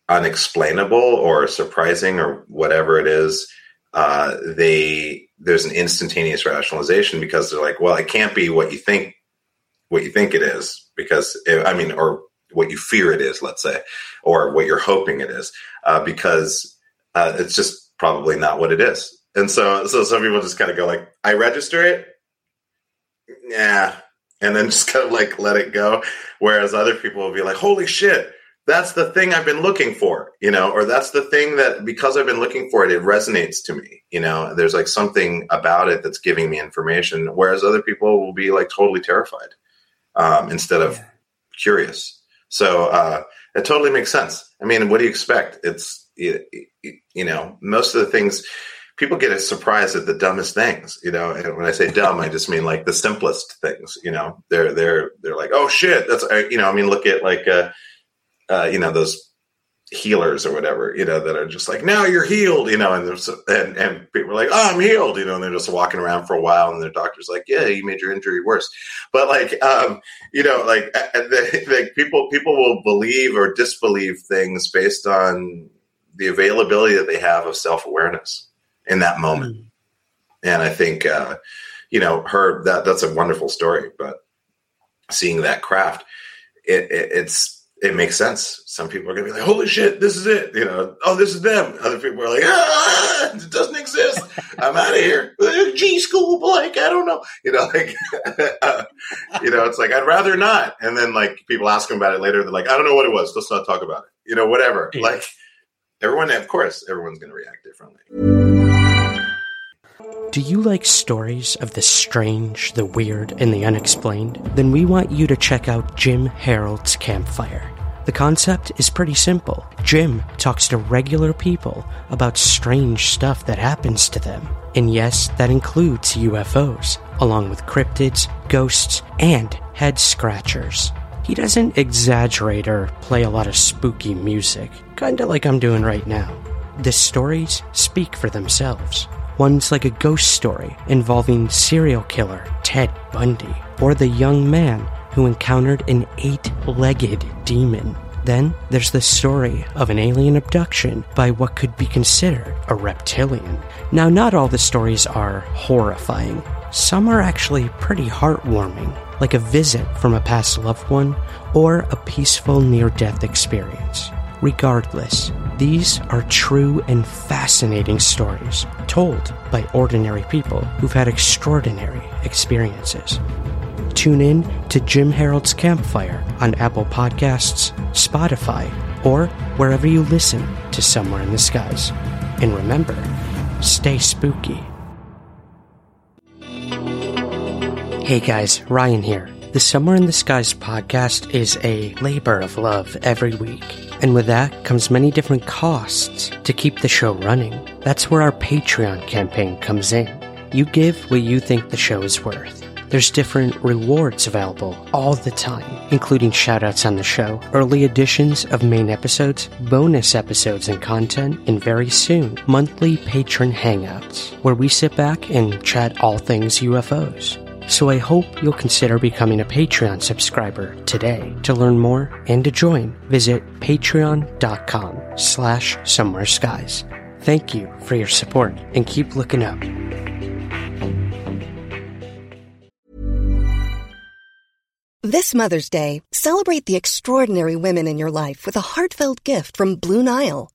unexplainable or surprising or whatever it is. Uh, they there's an instantaneous rationalization because they're like, well, it can't be what you think what you think it is because I mean, or what you fear it is, let's say, or what you're hoping it is, uh, because uh, it's just probably not what it is. And so, so some people just kind of go like, I register it, yeah, and then (laughs) just kind of like let it go. Whereas other people will be like, holy shit, that's the thing I've been looking for, you know, or that's the thing that because I've been looking for it, it resonates to me, you know. There's like something about it that's giving me information, whereas other people will be like totally terrified um, instead of yeah. curious. So uh, it totally makes sense. I mean, what do you expect? It's you, you know most of the things people get surprised at the dumbest things. You know, and when I say dumb, I just mean like the simplest things. You know, they're they're they're like, oh shit, that's you know. I mean, look at like uh, uh you know those healers or whatever, you know, that are just like, now you're healed, you know, and there's and and people are like, oh, I'm healed, you know, and they're just walking around for a while, and their doctor's like, yeah, you made your injury worse, but like, um, you know, like the, the people people will believe or disbelieve things based on the availability that they have of self awareness in that moment, mm. and I think, uh, you know, her that that's a wonderful story, but seeing that craft, it, it it's it makes sense. Some people are going to be like, "Holy shit, this is it!" You know, "Oh, this is them." Other people are like, "Ah, it doesn't exist. I'm out of here." G school blank. I don't know. You know, like, uh, (laughs) you know, it's like I'd rather not. And then like people ask them about it later. They're like, "I don't know what it was. Let's not talk about it." You know, whatever. Yeah. Like everyone, of course, everyone's going to react differently. Do you like stories of the strange, the weird, and the unexplained? Then we want you to check out Jim Harold's Campfire. The concept is pretty simple. Jim talks to regular people about strange stuff that happens to them. And yes, that includes UFOs, along with cryptids, ghosts, and head scratchers. He doesn't exaggerate or play a lot of spooky music, kinda like I'm doing right now. The stories speak for themselves. One's like a ghost story involving serial killer Ted Bundy, or the young man who encountered an eight legged demon. Then there's the story of an alien abduction by what could be considered a reptilian. Now, not all the stories are horrifying. Some are actually pretty heartwarming, like a visit from a past loved one or a peaceful near death experience. Regardless, these are true and fascinating stories told by ordinary people who've had extraordinary experiences. Tune in to Jim Harold's Campfire on Apple Podcasts, Spotify, or wherever you listen to Somewhere in the Skies. And remember, stay spooky. Hey guys, Ryan here. The Somewhere in the Skies podcast is a labor of love every week. And with that comes many different costs to keep the show running. That's where our Patreon campaign comes in. You give what you think the show is worth. There's different rewards available all the time, including shoutouts on the show, early editions of main episodes, bonus episodes and content, and very soon, monthly patron hangouts, where we sit back and chat all things UFOs. So I hope you'll consider becoming a Patreon subscriber today. To learn more and to join, visit patreon.com slash somewhere skies. Thank you for your support and keep looking up. This Mother's Day, celebrate the extraordinary women in your life with a heartfelt gift from Blue Nile.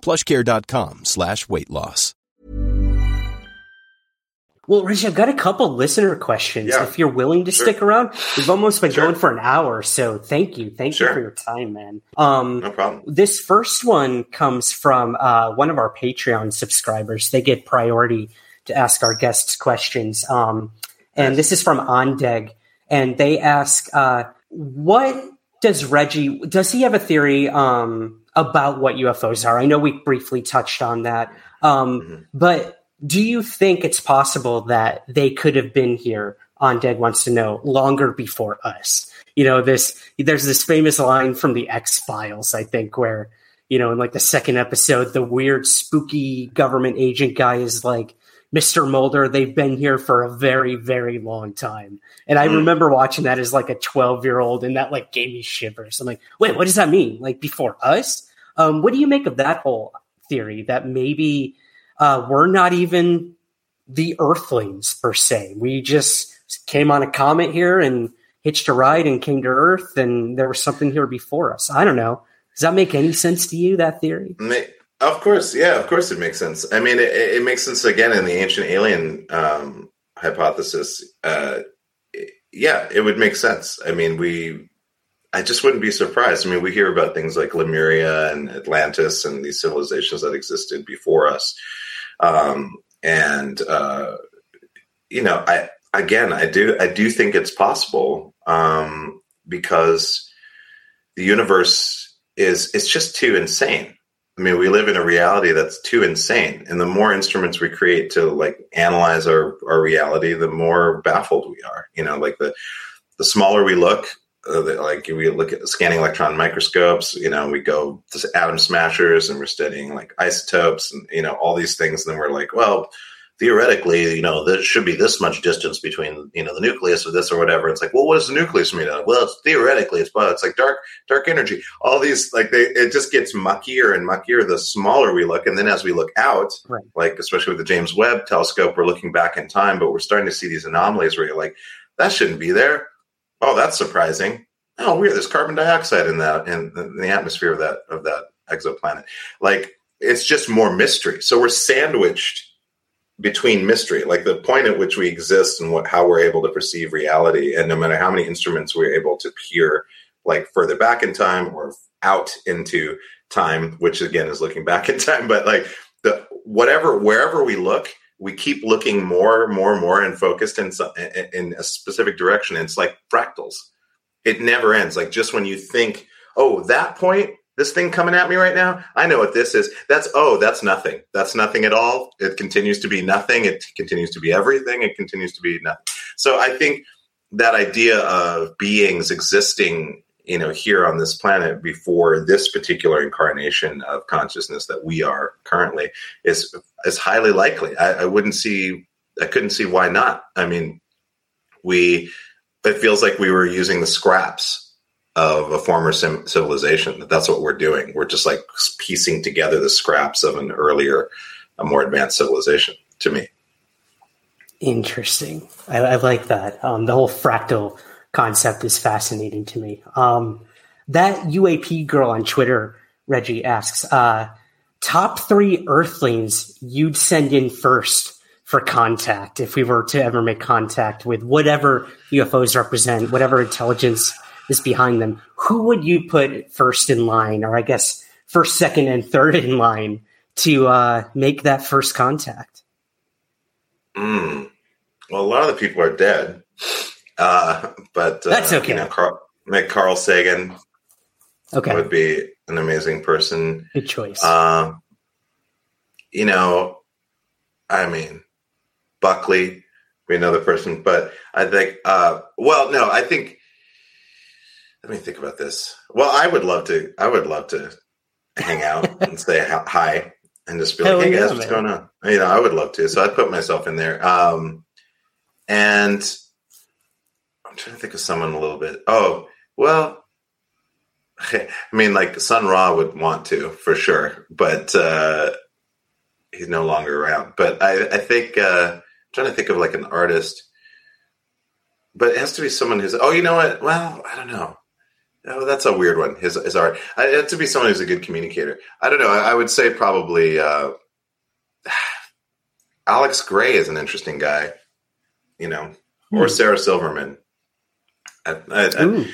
plushcare.com slash weight loss. Well, Rich, I've got a couple listener questions. Yeah. If you're willing to Sure. stick around, we've almost been Sure. going for an hour, so thank you, thank Sure. you for your time, man. Um, No problem. this first one comes from uh, one of our Patreon subscribers. They get priority to ask our guests questions, um, and this is from Ondeg, and they ask, uh, "What does Reggie? Does he have a theory um, about what UFOs are? I know we briefly touched on that, um, Mm-hmm. but." Do you think it's possible that they could have been here on Dead Wants to Know longer before us? You know, this there's this famous line from the X Files, I think, where, you know, in like the second episode, the weird spooky government agent guy is like, Mr. Mulder, they've been here for a very, very long time. And I Mm. remember watching that as like a 12 year old, and that like gave me shivers. I'm like, wait, what does that mean? Like before us? Um, what do you make of that whole theory that maybe uh, we're not even the Earthlings per se? We just came on a comet here and hitched a ride and came to Earth, and there was something here before us. I don't know. Does that make any sense to you? That theory? Of course, yeah, of course it makes sense. I mean, it, it makes sense again in the ancient alien um, hypothesis. Uh, yeah, it would make sense. I mean, we, I just wouldn't be surprised. I mean, we hear about things like Lemuria and Atlantis and these civilizations that existed before us. Um, and, uh, you know, I, again, I do, I do think it's possible um, because the universe is, it's just too insane. I mean, we live in a reality that's too insane, and the more instruments we create to like analyze our our reality, the more baffled we are. You know, like the the smaller we look, uh, the, like we look at scanning electron microscopes. You know, we go to atom smashers, and we're studying like isotopes, and you know all these things. And then we're like, well, theoretically, you know, there should be this much distance between, you know, the nucleus or this or whatever. It's like, well, what is the nucleus made of? Well, it's theoretically, it's but it's like dark, dark energy. All these, like, they, it just gets muckier and muckier the smaller we look. And then as we look out, right. like, especially with the James Webb telescope, we're looking back in time, but we're starting to see these anomalies where you're like, that shouldn't be there. Oh, that's surprising. Oh, weird. There's carbon dioxide in that, in, in the atmosphere of that, of that exoplanet. Like, it's just more mystery. So we're sandwiched between mystery, like the point at which we exist and what how we're able to perceive reality, and no matter how many instruments we're able to peer, like further back in time or out into time, which again is looking back in time, but like the whatever wherever we look, we keep looking more, more, more, and focused in in a specific direction. it's like fractals; it never ends. Like just when you think, oh, that point this thing coming at me right now? I know what this is. That's oh that's nothing. That's nothing at all. It continues to be nothing. It continues to be everything. It continues to be nothing. So i think that idea of beings existing you know here on this planet before this particular incarnation of consciousness that we are currently is is highly likely. I, I wouldn't see i couldn't see why not. I mean we it feels like we were using the scraps of a former sim- civilization. That's what we're doing. We're just like piecing together the scraps of an earlier, a more advanced civilization. To me, interesting. I, I like that. Um, the whole fractal concept is fascinating to me. Um, that UAP girl on Twitter, Reggie asks, uh, top three Earthlings you'd send in first for contact if we were to ever make contact with whatever UFOs represent, whatever intelligence is behind them, who would you put first in line, or I guess first, second, and third in line to uh, make that first contact? Mm. Well, a lot of the people are dead, uh, but uh, that's okay. You know, Carl, Carl Sagan okay. would be an amazing person. Good choice. Uh, you know, I mean, Buckley be another person, but I think, uh, well, no, I think let me think about this. Well, I would love to. I would love to hang out (laughs) and say hi and just be like, Hell "Hey guys, what's man. going on?" You know, I would love to. So I'd put myself in there. Um, and I'm trying to think of someone a little bit. Oh, well, (laughs) I mean, like Sun Ra would want to for sure, but uh, he's no longer around. But I, I think uh, I'm trying to think of like an artist, but it has to be someone who's. Oh, you know what? Well, I don't know. Oh, that's a weird one. His his art. I, to be someone who's a good communicator. I don't know. I, I would say probably uh, (sighs) Alex Grey is an interesting guy. You know, hmm. or Sarah Silverman. I,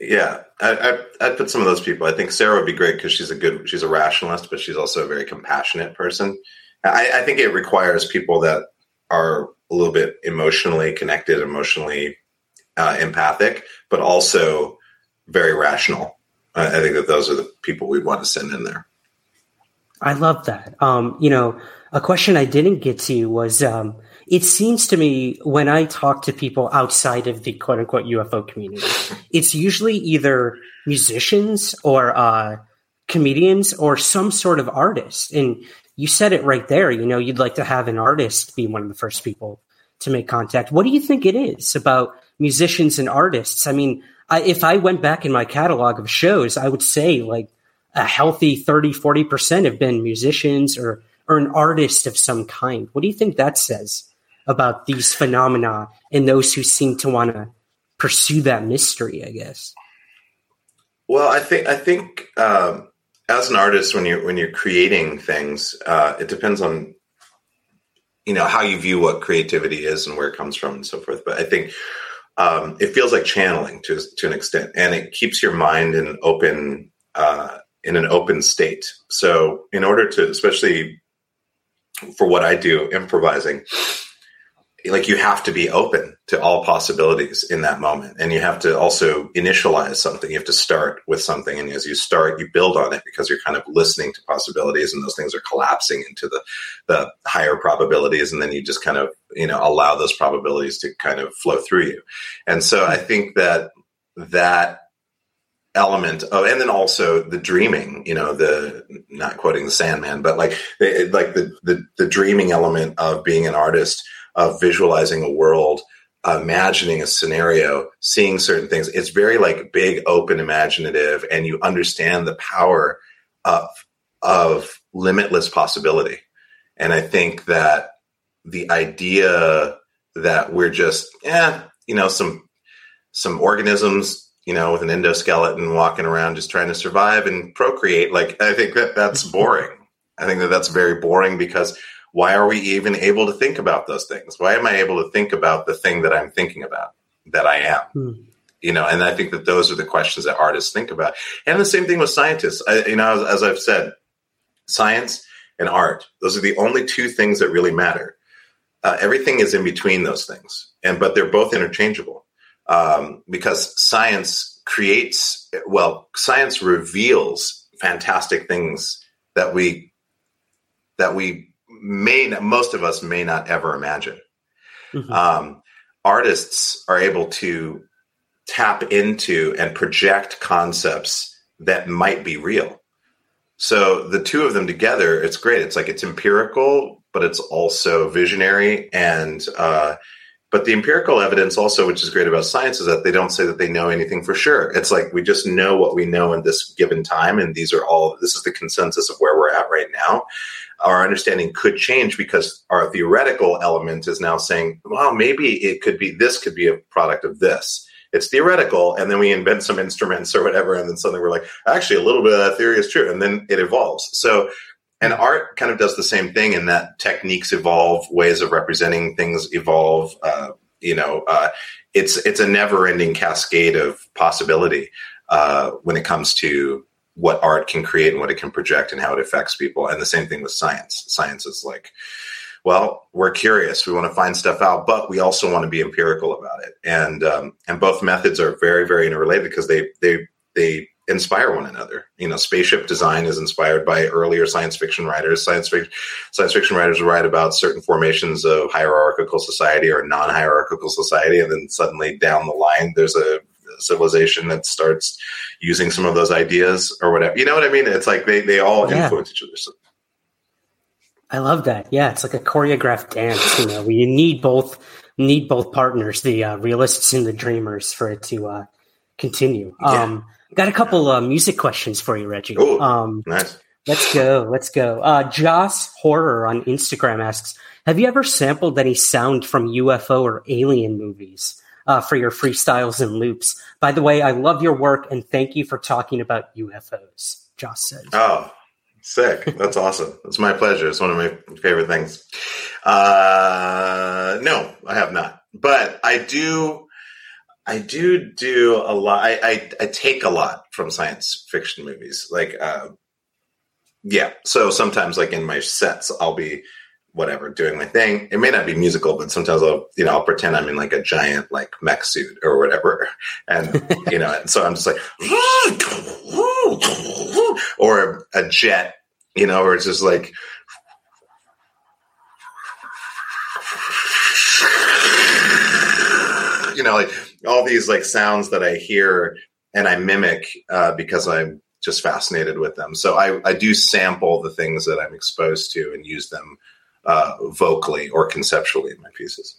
yeah, I, would put some of those people. I think Sarah would be great because she's a good, she's a rationalist, but she's also a very compassionate person. I, I think it requires people that are a little bit emotionally connected, emotionally uh, empathic, but also very rational. I, I think that those are the people we'd want to send in there. I love that. Um, you know, a question I didn't get to was um, it seems to me when I talk to people outside of the quote unquote UFO community, it's usually either musicians or uh, comedians or some sort of artist. And you said it right there. You know, you'd like to have an artist be one of the first people to make contact. What do you think it is about musicians and artists? I mean, I, if I went back in my catalog of shows, I would say like a healthy 30, 40% have been musicians or, or an artist of some kind. What do you think that says about these phenomena and those who seem to want to pursue that mystery, I guess? Well, I think, I think, um, as an artist, when you're, when you're creating things, uh, it depends on, you know, how you view what creativity is and where it comes from and so forth. But I think um, it feels like channeling to to an extent, and it keeps your mind in open uh, in an open state. So, in order to, especially for what I do, improvising, like you have to be open to all possibilities in that moment. And you have to also initialize something. You have to start with something. And as you start you build on it because you're kind of listening to possibilities and those things are collapsing into the the higher probabilities. And then you just kind of you know allow those probabilities to kind of flow through you. And so i think that that element of, and then also the dreaming, you know, the not quoting the Sandman, but like like the, the the dreaming element of being an artist, of visualizing a world, imagining a scenario, seeing certain things. It's very like big, open, imaginative, and you understand the power of of limitless possibility. And I think that the idea that we're just, yeah, you know, some some organisms you know, with an endoskeleton walking around just trying to survive and procreate. Like, I think that that's boring. I think that that's very boring because why are we even able to think about those things? Why am I able to think about the thing that I'm thinking about, that I am? Hmm. You know, and I think that those are the questions that artists think about. And the same thing with scientists. I, you know, as, as I've said, science and art, those are the only two things that really matter. Uh, everything is in between those things, and but they're both interchangeable um, because science creates, well, science reveals fantastic things that we that we may most of us may not ever imagine. Mm-hmm. Um, artists are able to tap into and project concepts that might be real. So the two of them together, it's great. It's like it's empirical, but it's also visionary and uh, but the empirical evidence also, which is great about science, is that they don't say that they know anything for sure. It's like we just know what we know in this given time, and these are all this is the consensus of where we're at right now. Our understanding could change because our theoretical element is now saying, well, maybe it could be this could be a product of this. It's theoretical, and then we invent some instruments or whatever, and then suddenly we're like, actually, a little bit of that theory is true, and then it evolves. So and art kind of does the same thing in that techniques evolve, ways of representing things evolve. Uh, you know, uh, it's it's a never-ending cascade of possibility uh, when it comes to what art can create and what it can project and how it affects people. And the same thing with science. Science is like, well, we're curious, we want to find stuff out, but we also want to be empirical about it. And um, and both methods are very very interrelated because they they they inspire one another. You know, spaceship design is inspired by earlier science fiction writers. Science fiction science fiction writers write about certain formations of hierarchical society or non-hierarchical society, and then suddenly down the line, there's a civilization that starts using some of those ideas or whatever. You know what I mean? It's like they they all yeah. influence each other. So. I love that. Yeah, it's like a choreographed dance. You know, we need both need both partners, the uh, realists and the dreamers, for it to uh, continue. Yeah. Um, Got a couple uh, music questions for you, Reggie. Ooh, um, nice. Let's go. Let's go. Uh, Joss Horror on Instagram asks, "Have you ever sampled any sound from UFO or alien movies uh, for your freestyles and loops?" By the way, I love your work and thank you for talking about UFOs. Josh says. Oh, sick! That's (laughs) awesome. It's my pleasure. It's one of my favorite things. Uh, no, I have not, but I do I do do a lot. I, I, I, take a lot from science fiction movies. Like, uh, yeah. So sometimes, like in my sets, I'll be whatever doing my thing. It may not be musical, but sometimes I'll you know I'll pretend I'm in like a giant like mech suit or whatever, and (laughs) you know, and so I'm just like, (laughs) or a jet, you know, or it's just like. You know, like all these like sounds that I hear and I mimic uh, because I'm just fascinated with them. So I, I do sample the things that I'm exposed to and use them uh, vocally or conceptually in my pieces.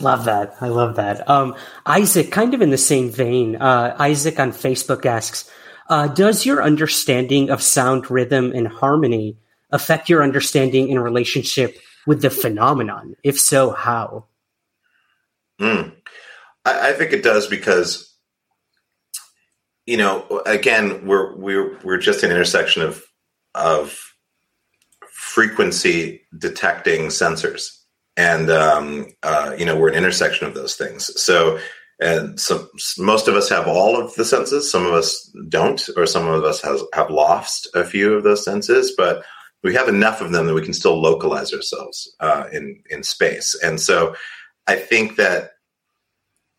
Love that. I love that. Um, Isaac, kind of in the same vein, uh, Isaac on Facebook asks, uh, does your understanding of sound, rhythm, and harmony affect your understanding in relationship with the phenomenon? If so, how? Mm. I, I think it does because you know, again, we're we're we're just an intersection of of frequency detecting sensors, and um, uh, you know, we're an intersection of those things. So, and so most of us have all of the senses. Some of us don't, or some of us has have lost a few of those senses, but we have enough of them that we can still localize ourselves uh, in in space. And so, I think that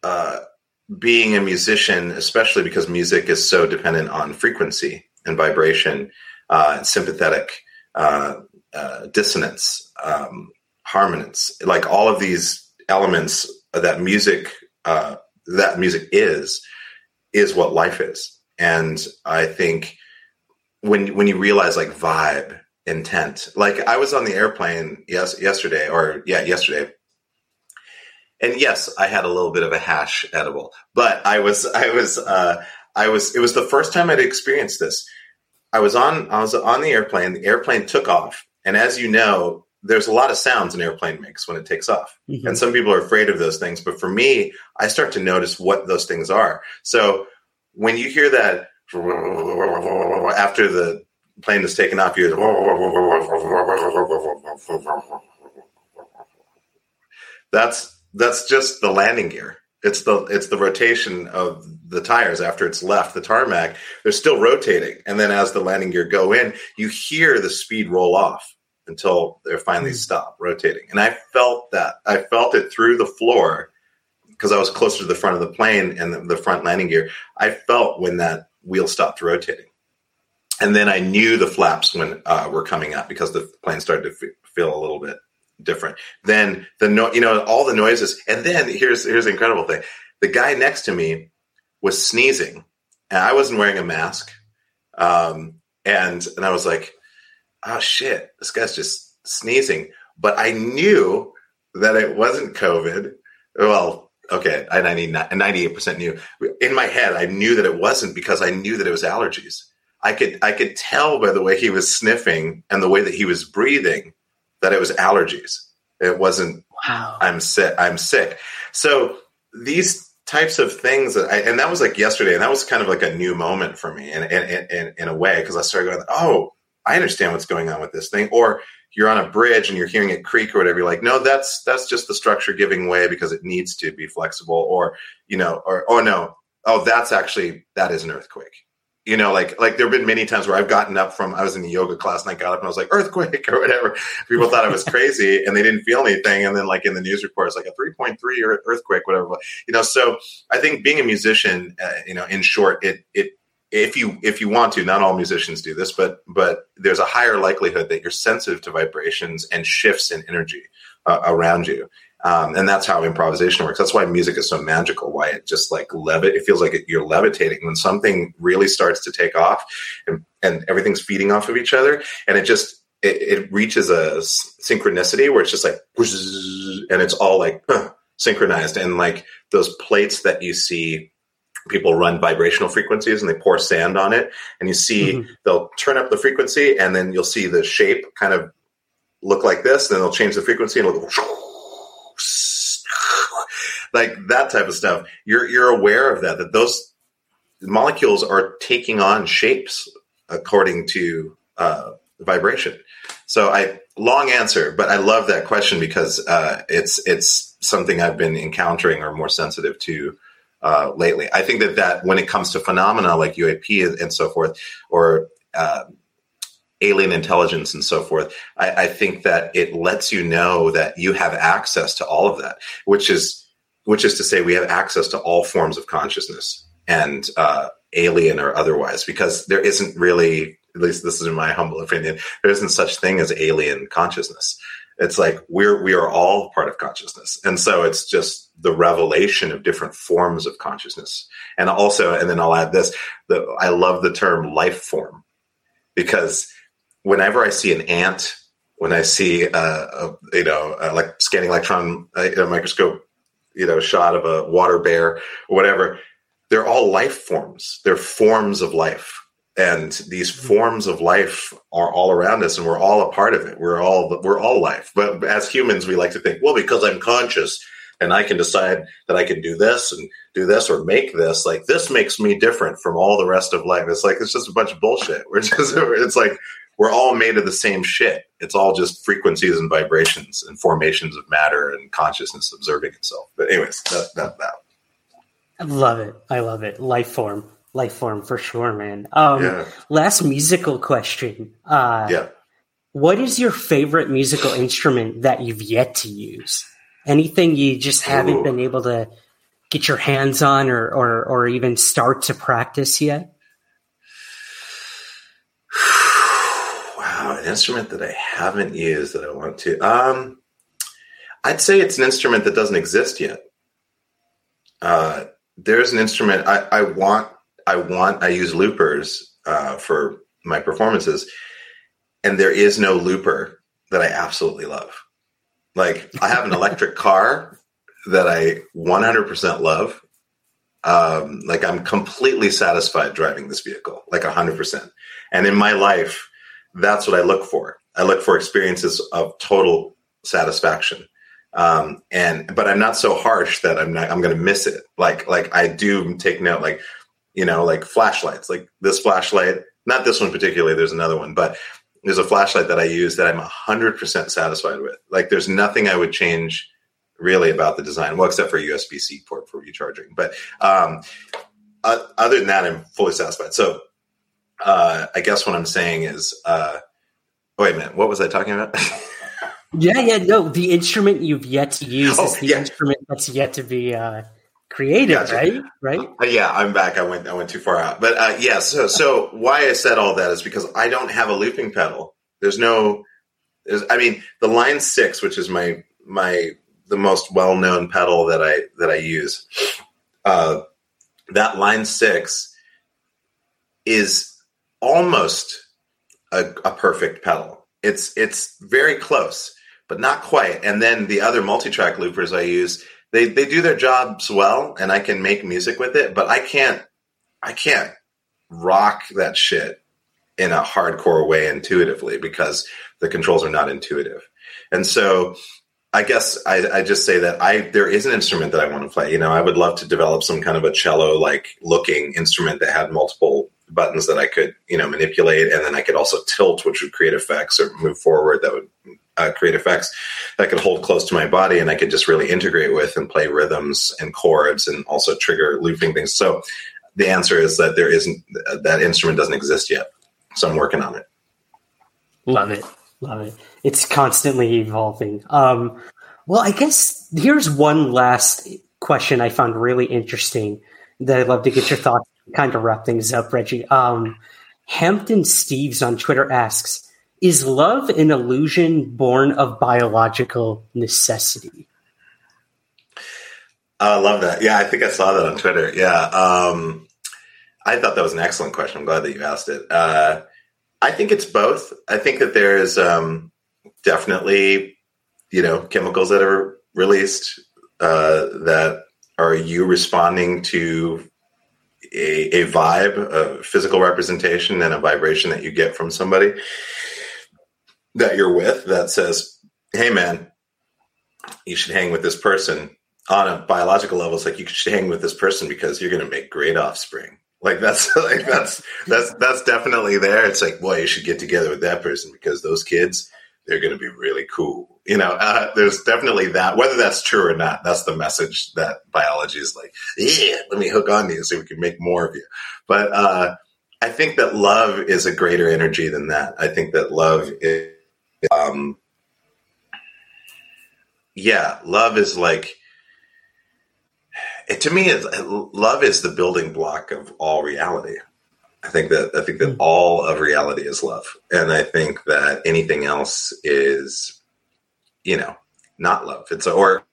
uh, being a musician, especially because music is so dependent on frequency and vibration, uh, sympathetic uh, uh, dissonance, um, harmonics, like all of these elements that music uh, that music is, is what life is. And I think when when you realize like vibe, intent, like I was on the airplane yes yesterday or yeah yesterday, and yes, I had a little bit of a hash edible, but I was I was uh, I was it was the first time I'd experienced this. I was on I was on the airplane. The airplane took off, and as you know, there's a lot of sounds an airplane makes when it takes off. Mm-hmm. And some people are afraid of those things. But for me, I start to notice what those things are. So when you hear that after the plane is taken off, you that's that's just the landing gear. It's the it's the rotation of the tires after it's left the tarmac. They're still rotating, and then as the landing gear go in, you hear the speed roll off until they're finally mm. stop rotating. And I felt that. I felt it through the floor because I was closer to the front of the plane and the, the front landing gear. I felt when that wheel stopped rotating. And then I knew the flaps when uh, were coming up because the plane started to f- feel a little bit different. than the no, you know, all the noises. And then here's here's the incredible thing: the guy next to me was sneezing, and I wasn't wearing a mask. Um, and and I was like, oh shit, this guy's just sneezing. But I knew that it wasn't COVID. Well, okay, I 98% knew. In my head, I knew that it wasn't because I knew that it was allergies. I could I could tell by the way he was sniffing and the way that he was breathing that it was allergies. It wasn't wow. I'm sick. I'm sick. So these types of things that I, and that was like yesterday and that was kind of like a new moment for me in in, in, in a way because I started going, oh, I understand what's going on with this thing. Or you're on a bridge and you're hearing it creak or whatever. You're like, no, that's that's just the structure giving way because it needs to be flexible. Or you know, or oh no, oh that's actually that is an earthquake. You know, like like there have been many times where I've gotten up from I was in a yoga class and I got up and I was like earthquake (laughs) or whatever. People thought I was (laughs) crazy and they didn't feel anything. And then like in the news reports, like a 3.3 earthquake, whatever. You know, so I think being a musician, uh, you know, in short, it it if you if you want to not all musicians do this but but there's a higher likelihood that you're sensitive to vibrations and shifts in energy uh, around you um, and that's how improvisation works. That's why music is so magical why it just like levit it feels like it, you're levitating when something really starts to take off and, and everything's feeding off of each other. And it just it, it reaches a synchronicity where it's just like and it's all like huh, synchronized. And like those plates that you see people run vibrational frequencies and they pour sand on it. And you see mm-hmm. they'll turn up the frequency and then you'll see the shape kind of look like this. And then they'll change the frequency and it'll go like that type of stuff you're you're aware of that that those molecules are taking on shapes according to uh, vibration so i long answer but i love that question because uh, it's it's something i've been encountering or more sensitive to uh, lately. I think that that when it comes to phenomena like UAP and, and so forth, or uh, alien intelligence and so forth, I, I, think that it lets you know that you have access to all of that, which is which is to say we have access to all forms of consciousness and uh, alien or otherwise, because there isn't really. At least this is in my humble opinion. There isn't such thing as alien consciousness it's like we're we are all part of consciousness and so it's just the revelation of different forms of consciousness and also and then i'll add this that i love the term life form because whenever i see an ant when i see a, a you know a, like scanning electron a microscope you know shot of a water bear or whatever. They're all life forms. They're forms of life. And these mm-hmm. forms of life are all around us and we're all a part of it. We're all we're all life. But as humans we like to think well because i'm conscious and i can decide that i can do this and do this or make this like this makes me different from all the rest of life it's like it's just a bunch of bullshit we're (laughs) just it's like we're all made of the same shit it's all just frequencies and vibrations and formations of matter and consciousness observing itself but anyways that that, that. i love it i love it life form life form for sure, man. Um, yeah. Last musical question. Uh, yeah. What is your favorite musical instrument that you've yet to use? Anything you just haven't Ooh. been able to get your hands on or, or, or even start to practice yet? (sighs) wow, an instrument that I haven't used that I want to. Um, I'd say it's an instrument that doesn't exist yet. Uh, there's an instrument I, I want. I want. I use loopers uh, for my performances, and there is no looper that I absolutely love. Like I have an electric car that I 100% love. Um, like I'm completely satisfied driving this vehicle, like 100%. And in my life, that's what I look for. I look for experiences of total satisfaction. Um, and but I'm not so harsh that I'm not I'm going to miss it. Like like I do take note. Like you know like flashlights. Like this flashlight, not this one particularly. There's another one, but there's a flashlight that I use that I'm hundred percent satisfied with. Like there's nothing I would change really about the design. Well, except for a USB C port for recharging. But um, uh, other than that, I'm fully satisfied. So uh, I guess what I'm saying is, uh, wait a minute, what was I talking about? (laughs) yeah, yeah, no, the instrument you've yet to use oh, is the yeah. instrument that's yet to be uh, created, gotcha. right? Right? Uh, yeah, I'm back. I went, I went too far out, but uh, yeah. So, so why I said all that is because I don't have a looping pedal. There's no, there's, I mean, the Line Six, which is my my the most well known pedal that I that I use. Uh, that Line Six is almost a, a perfect pedal. It's it's very close, but not quite. And then the other multi-track loopers I use, they they do their jobs well, and I can make music with it. But I can't I can't rock that shit in a hardcore way intuitively because the controls are not intuitive. And so I guess I, I, just say that I there is an instrument that I want to play. You know, I would love to develop some kind of a cello like looking instrument that had multiple buttons that I could you know manipulate, and then I could also tilt, which would create effects, or move forward that would uh, create effects that could hold close to my body, and I could just really integrate with and play rhythms and chords, and also trigger looping things. So the answer is that there isn't that instrument doesn't exist yet. So I'm working on it. Love it. Love it. It's constantly evolving. Um, well, I guess here's one last question I found really interesting that I'd love to get your thoughts. Kind of wrap things up, Reggie. Um, Hampton Steves on Twitter asks, "Is love an illusion born of biological necessity?" I love that. Yeah, I think I saw that on Twitter. Yeah, um, I thought that was an excellent question. I'm glad that you asked it. Uh, I think it's both. I think that there is um, definitely, you know, chemicals that are released uh, that are you responding to a, a vibe, a physical representation, and a vibration that you get from somebody that you're with that says, "Hey, man, you should hang with this person." On a biological level, it's like you should hang with this person because you're going to make great offspring like that's (laughs) like that's that's that's definitely there. It's like, boy, you should get together with that person because those kids, they're going to be really cool. You know, uh, there's definitely that. Whether that's true or not, that's the message that biology is like. Yeah, let me hook on to you so we can make more of you. But uh, I think that love is a greater energy than that. I think that love is, um, yeah, love is like it, to me, love is the building block of all reality. I think that I think that hmm. all of reality is love, and I think that anything else is, you know, not love. It's or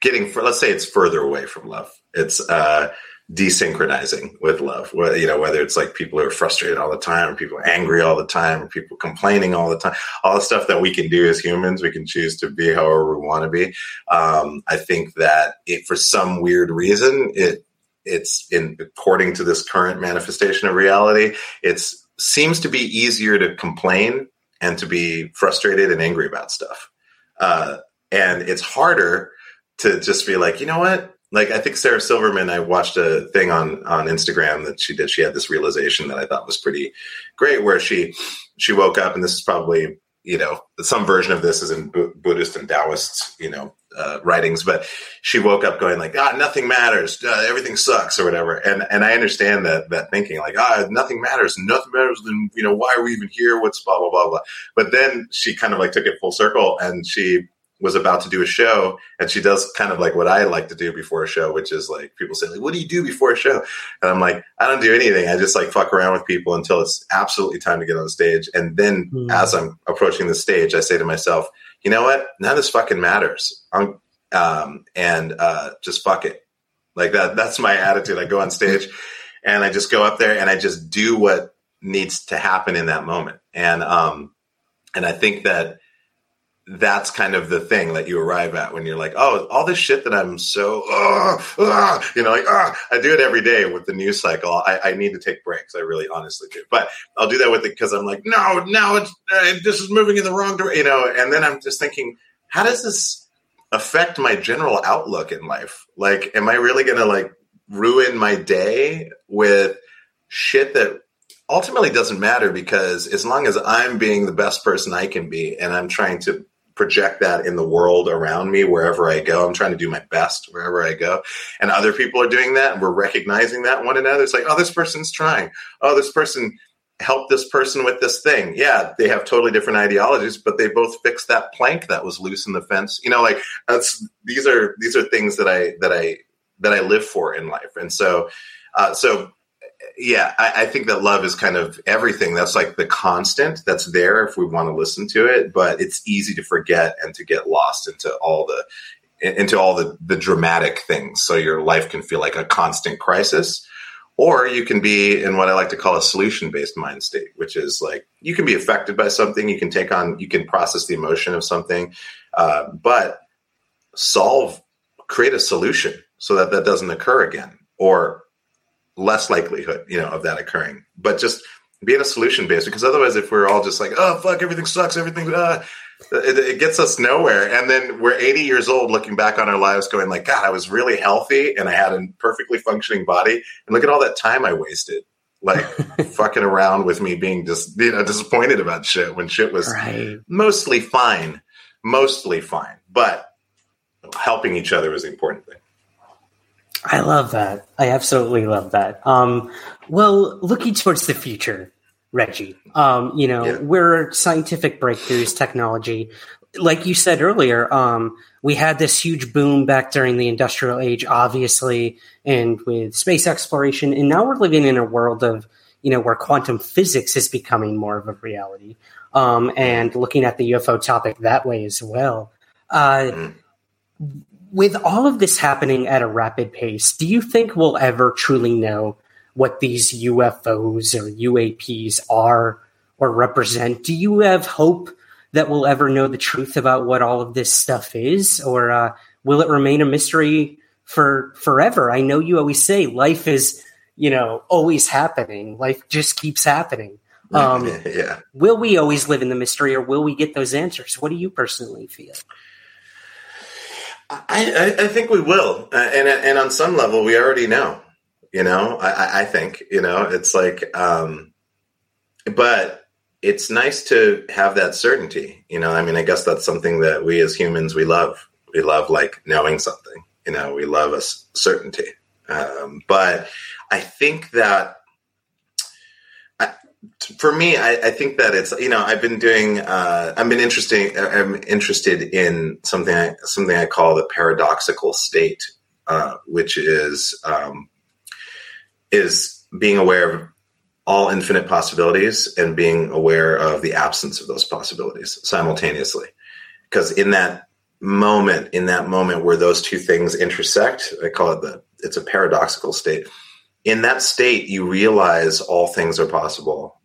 getting for let's say it's further away from love. It's uh, desynchronizing with love. Whether, you know, whether it's like people who are frustrated all the time, or people angry all the time, or people complaining all the time, all the stuff that we can do as humans, we can choose to be however we want to be. Um, I think that it, for some weird reason, it it's in according to this current manifestation of reality, it seems to be easier to complain and to be frustrated and angry about stuff. Uh, and it's harder to just be like, you know what? Like I think Sarah Silverman, I watched a thing on on Instagram that she did. She had this realization that I thought was pretty great, where she she woke up, and this is probably you know some version of this is in Bu- Buddhist and Taoist you know uh, writings, but she woke up going like, ah, nothing matters, uh, everything sucks or whatever, and and I understand that that thinking like, ah, nothing matters, nothing matters, then you know why are we even here? What's blah blah blah blah. But then she kind of like took it full circle, and she was about to do a show and she does kind of like what I like to do before a show, which is like people say, like, what do you do before a show? And I'm like, I don't do anything. I just like fuck around with people until it's absolutely time to get on stage. And then mm. as I'm approaching the stage, I say to myself, you know what? None of this fucking matters. Um, and uh, just fuck it. Like that. That's my attitude. I go on stage, and I just go up there and I just do what needs to happen in that moment. And um, and I think that that's kind of the thing that you arrive at when you're like, oh, all this shit that I'm so, uh, uh, you know, like, uh, I do it every day with the news cycle. I, I, need to take breaks. I really honestly do. But I'll do that with it because I'm like, no, now it's, uh, this is moving in the wrong direction, you know, and then I'm just thinking, how does this affect my general outlook in life? Like, am I really going to like ruin my day with shit that ultimately doesn't matter because as long as I'm being the best person I can be and I'm trying to project that in the world around me wherever I go. I'm trying to do my best wherever I go. And other people are doing that and we're recognizing that one another. It's like, oh, this person's trying. Oh, this person helped this person with this thing. Yeah, they have totally different ideologies, but they both fixed that plank that was loose in the fence. You know, like that's these are these are things that I that I that I live for in life. And so uh, so yeah, I, I, think that love is kind of everything. That's like the constant that's there if we want to listen to it, but it's easy to forget and to get lost into all the into all the the dramatic things. So your life can feel like a constant crisis, or you can be in what I like to call a solution based mind state, which is like you can be affected by something, you can take on, you can process the emotion of something, uh, but solve, create a solution so that that doesn't occur again, or less likelihood, you know, of that occurring. But just being a solution based, because otherwise, if we're all just like, oh fuck, everything sucks, everything, uh, it, it, gets us nowhere. And then we're 80 years old, looking back on our lives, going like, God, I was really healthy and I had a perfectly functioning body, and look at all that time I wasted. Like (laughs) fucking around with me being just you know disappointed about shit when shit was right. mostly fine, mostly fine, but helping each other was the important thing. I love that. I absolutely love that. Um, well, looking towards the future, Reggie, um, you know, yeah. we're scientific breakthroughs, technology. Like you said earlier, um, we had this huge boom back during the industrial age, obviously, and with space exploration. And now we're living in a world of, you know, where quantum physics is becoming more of a reality. Um, and looking at the UFO topic that way as well. Uh, mm with all of this happening at a rapid pace, do you think we'll ever truly know what these UFOs or UAPs are or represent? Do you have hope that we'll ever know the truth about what all of this stuff is, or uh, will it remain a mystery for forever? I know you always say life is, you know, always happening. Life just keeps happening. Um, (laughs) yeah. Will we always live in the mystery, or will we get those answers? What do you personally feel? I, I, think we will, uh, and and on some level, we already know. You know, I, I think you know it's like, um, but it's nice to have that certainty. You know, I mean, I guess that's something that we as humans we love. We love like knowing something. You know, we love a certainty. Um, but I think that for me, I, I, think that it's you know I've been doing uh, I've been interesting I'm interested in something I, something I call the paradoxical state, uh, which is um, is being aware of all infinite possibilities and being aware of the absence of those possibilities simultaneously. Because in that moment, in that moment where those two things intersect, I call it the it's a paradoxical state. In that state, you realize all things are possible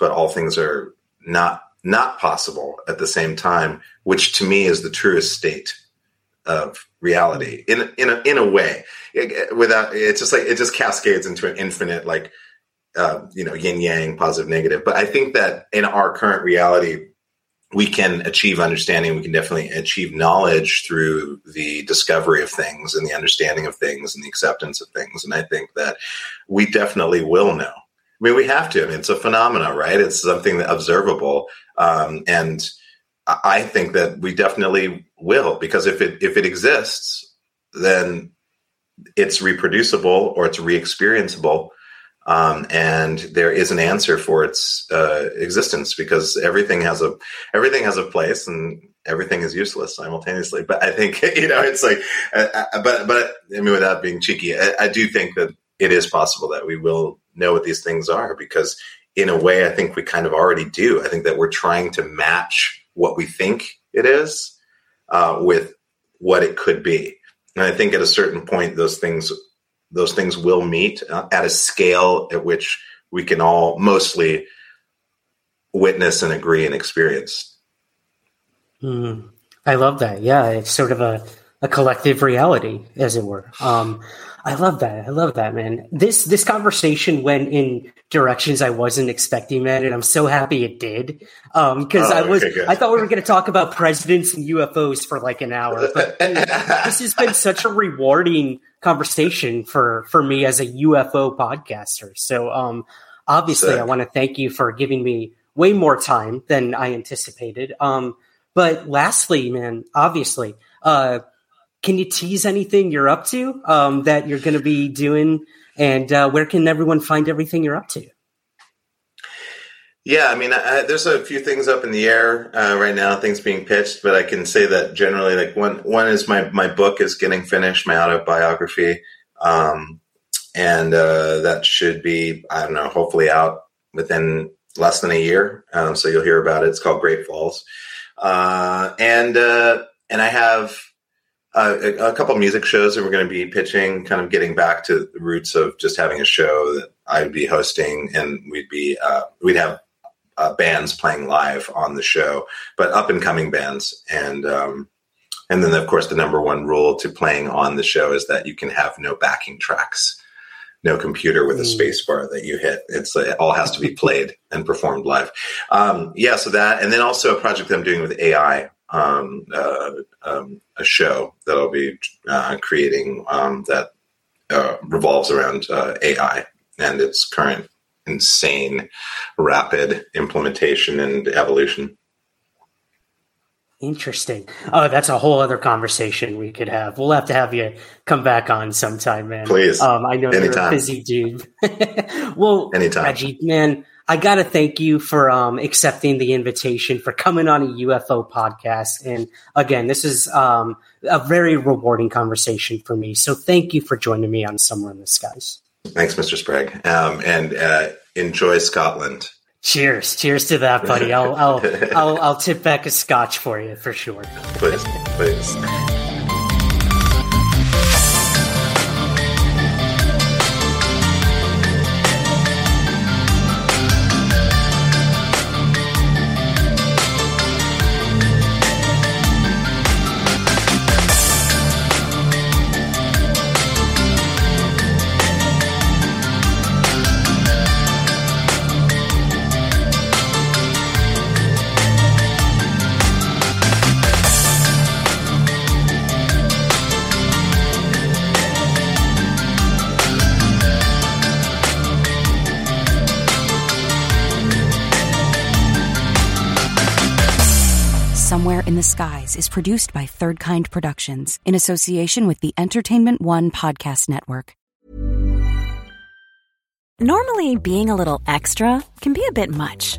but all things are not not possible at the same time, which to me is the truest state of reality in in a, in a way. It, without it's just like it just cascades into an infinite like uh, you know yin yang positive negative. But I think that in our current reality, we can achieve understanding. We can definitely achieve knowledge through the discovery of things and the understanding of things and the acceptance of things. And I think that we definitely will know I mean, we have to. I mean, it's a phenomena, right? It's something that observable, um, and I think that we definitely will because if it if it exists, then it's reproducible or it's re-experienceable, um, and there is an answer for its uh, existence because everything has a everything has a place and everything is useless simultaneously. But I think (laughs) you know it's like, uh, uh but but I mean, without being cheeky, I, I do think that it is possible that we will know what these things are because in a way i think we kind of already do i think that we're trying to match what we think it is uh, with what it could be and I think at a certain point, those things those things will meet uh, at a scale at which we can all mostly witness and agree and experience. Mm, I love that. Yeah, it's sort of a, a collective reality, as it were. Um, I love that. I love that, man. This this conversation went in directions I wasn't expecting, man, and I'm so happy it did. Um, because Oh, I was okay. I thought we were going to talk about presidents and UFOs for like an hour, but (laughs) this has been such a rewarding conversation for for me as a UFO podcaster. So, um, obviously, Sick. I want to thank you for giving me way more time than I anticipated. Um, but lastly, man, obviously, uh, can you tease anything you're up to um, that you're going to be doing, and uh, where can everyone find everything you're up to? Yeah, I mean, I, there's a few things up in the air uh, right now, things being pitched, but I can say that generally, like one one is my my book is getting finished, my autobiography, um, and uh, that should be I don't know, hopefully out within less than a year. Um, so you'll hear about it. It's called Great Falls, uh, and uh, and I have a, a couple music shows that we're going to be pitching, kind of getting back to the roots of just having a show that I'd be hosting, and we'd be uh, we'd have uh, bands playing live on the show, but up and coming bands, and um, and then of course the number one rule to playing on the show is that you can have no backing tracks, no computer with a space bar that you hit. It's it all has to be played and performed live. Um, yeah, so that, and then also a project that I'm doing with AI. Um, uh, um, a show that I'll be uh, creating um, that uh, revolves around uh, AI and its current insane, rapid implementation and evolution. Interesting. Oh, that's a whole other conversation we could have. We'll have to have you come back on sometime, man. Please. Um, I know you're a Anytime. busy dude. (laughs) well, Anytime. Reggie, man, I got to thank you for um, accepting the invitation, for coming on a UFO podcast. And again, this is um, a very rewarding conversation for me. So thank you for joining me on Somewhere in the Skies. Thanks, Mr. Sprague, um, and uh, enjoy Scotland. Cheers. Cheers to that, buddy. I'll, I'll, (laughs) I'll, I'll tip back a scotch for you for sure. Please, please. In the Skies is produced by Third Kind Productions in association with the Entertainment One Podcast Network. Normally, being a little extra can be a bit much,